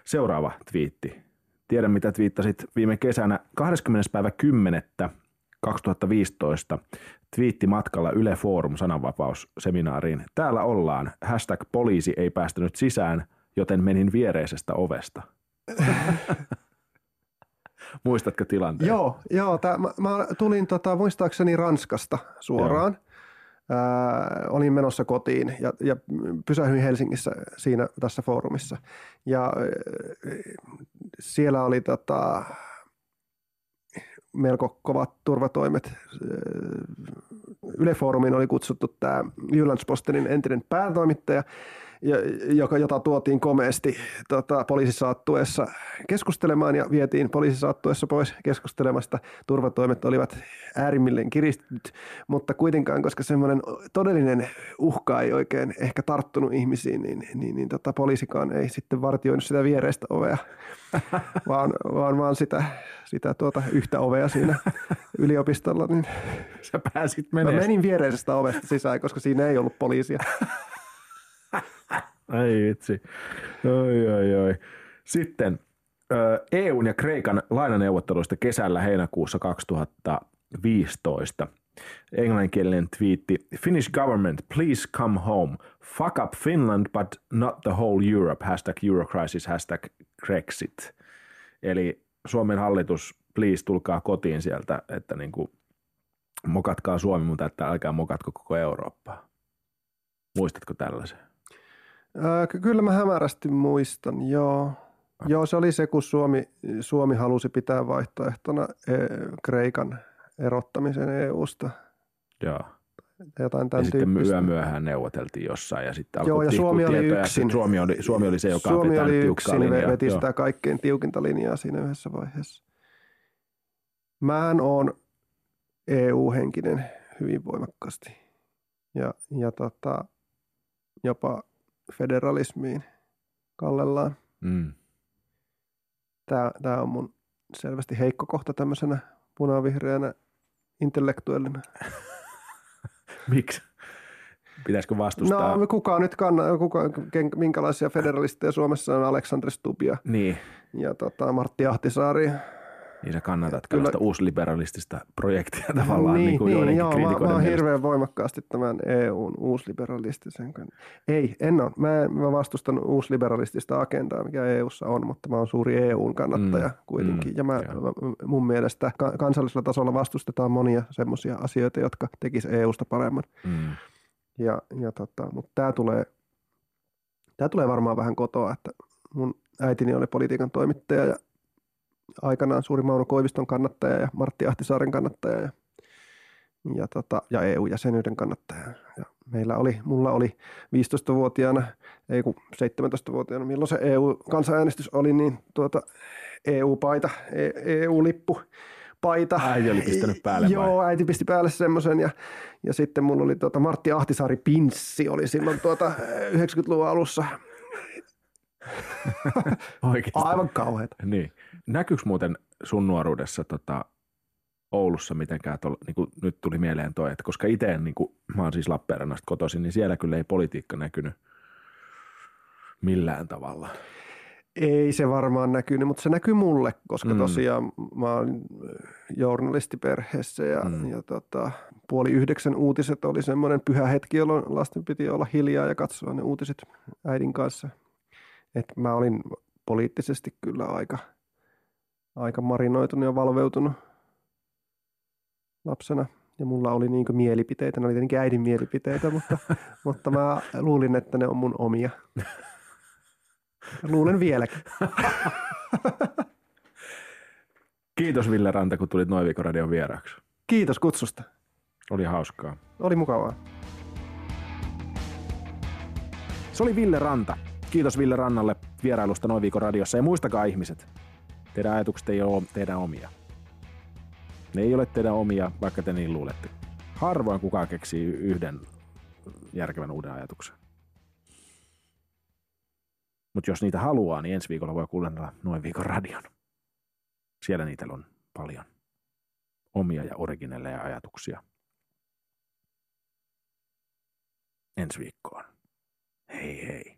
Seuraava twiitti. Tiedän, mitä twiittasit viime kesänä 20. päivä 10. 2015 twiitti matkalla Yle Forum sananvapausseminaariin. Täällä ollaan. Hashtag poliisi ei päästänyt sisään, joten menin viereisestä ovesta. Muistatko tilanteen? Joo, joo tää, mä, mä tulin tota, muistaakseni Ranskasta suoraan. Joo ää, olin menossa kotiin ja, ja pysähdyin Helsingissä siinä tässä foorumissa. Ja ää, siellä oli tota, melko kovat turvatoimet. Yle Foorumiin oli kutsuttu tämä Jyllandspostenin entinen päätoimittaja – joka, jota tuotiin komeasti tota, poliisisaattuessa keskustelemaan ja vietiin poliisisaattuessa pois keskustelemasta. Turvatoimet olivat äärimmilleen kiristynyt, mutta kuitenkaan, koska semmoinen todellinen uhka ei oikein ehkä tarttunut ihmisiin, niin, niin, niin tota, poliisikaan ei sitten vartioinut sitä viereistä ovea, vaan, vaan, vaan sitä, sitä tuota yhtä ovea siinä yliopistolla. Niin Sä pääsit menemään. Mä menin viereisestä ovesta sisään, koska siinä ei ollut poliisia. Ai vitsi. Oi, oi, oi. Sitten EUn ja Kreikan lainaneuvotteluista kesällä heinäkuussa 2015. Englanninkielinen twiitti. Finnish government, please come home. Fuck up Finland, but not the whole Europe. Hashtag Eurocrisis, hashtag Brexit. Eli Suomen hallitus, please tulkaa kotiin sieltä, että niin kuin mokatkaa Suomi, mutta että älkää mokatko koko Eurooppaa. Muistatko tällaisen? Ää, kyllä mä hämärästi muistan, joo. Joo, se oli se, kun Suomi, Suomi halusi pitää vaihtoehtona e, Kreikan erottamisen EU-sta. Joo. Jotain tämän ja sitten yö myöhään neuvoteltiin jossain ja sitten Joo, ja Suomi oli yksin. Suomi oli, Suomi oli se, joka Suomi oli yksin, linjaa. veti Joo. sitä kaikkein tiukinta linjaa siinä yhdessä vaiheessa. Mähän on EU-henkinen hyvin voimakkaasti. Ja, ja tota, jopa federalismiin kallellaan. Mm. Tämä, tämä on mun selvästi heikko kohta tämmöisenä punavihreänä intellektuellina. Miksi? Pitäisikö vastustaa? No kuka nyt kanna, kuka, minkälaisia federalisteja Suomessa on Aleksandr Stubia niin. ja tota, Martti Ahtisaari niin sä kannatat Kyllä. tällaista uusliberalistista projektia tavallaan. Niin, niin, kuin niin joo, mä, mä oon hirveän voimakkaasti tämän EUn uusliberalistisen. Ei, en ole. Mä, mä vastustan uusliberalistista agendaa, mikä EUssa on, mutta mä oon suuri EUn kannattaja mm, kuitenkin. Mm, ja mä, mä, mun mielestä kansallisella tasolla vastustetaan monia semmoisia asioita, jotka tekis EUsta paremman. Mm. Ja, ja tota, mutta tämä tulee, tää tulee varmaan vähän kotoa, että mun äitini oli politiikan toimittaja ja aikanaan suuri Mauno Koiviston kannattaja ja Martti Ahtisaaren kannattaja ja, ja, tota, ja EU-jäsenyyden kannattaja. Ja meillä oli, mulla oli 15-vuotiaana, ei kun 17-vuotiaana, milloin se EU-kansanäänestys oli, niin tuota, EU-paita, EU-lippu paita. Äiti oli pistänyt päälle vai? Joo, äiti pisti päälle semmoisen ja, ja sitten mulla oli tuota Martti Ahtisaari pinssi oli silloin tuota 90-luvun alussa. Oikeasti. Aivan kauheeta. Niin. Näkyykö muuten sun nuoruudessa tota, Oulussa mitenkään, tol, niin kuin nyt tuli mieleen toi, että koska itse niin kuin, mä oon siis Lappeenrannasta kotoisin, niin siellä kyllä ei politiikka näkynyt millään tavalla. Ei se varmaan näkynyt, mutta se näkyy mulle, koska Mm. tosiaan mä olin journalistiperheessä ja, mm. ja tota, puoli yhdeksän uutiset oli semmoinen pyhä hetki, jolloin lasten piti olla hiljaa ja katsoa ne uutiset äidin kanssa. Et mä olin poliittisesti kyllä aika, aika marinoitunut ja valveutunut lapsena. Ja mulla oli niin mielipiteitä, ne oli tietenkin äidin mielipiteitä, mutta, mutta mä luulin, että ne on mun omia. Luulen vieläkin. Kiitos Ville Ranta, kun tulit Noin viikon radion vieraaksi. Kiitos kutsusta. Oli hauskaa. Oli mukavaa. Se oli Ville Ranta. Kiitos Ville Rannalle vierailusta Noin viikon radiossa. Ja muistakaa ihmiset, teidän ajatukset ei ole teidän omia. Ne ei ole teidän omia, vaikka te niin luulette. Harvoin kukaan keksii yhden järkevän uuden ajatuksen. Mutta jos niitä haluaa, niin ensi viikolla voi kuunnella Noin viikon radion. Siellä niitä on paljon omia ja originelleja ajatuksia. Ensi viikkoon. Hei hei.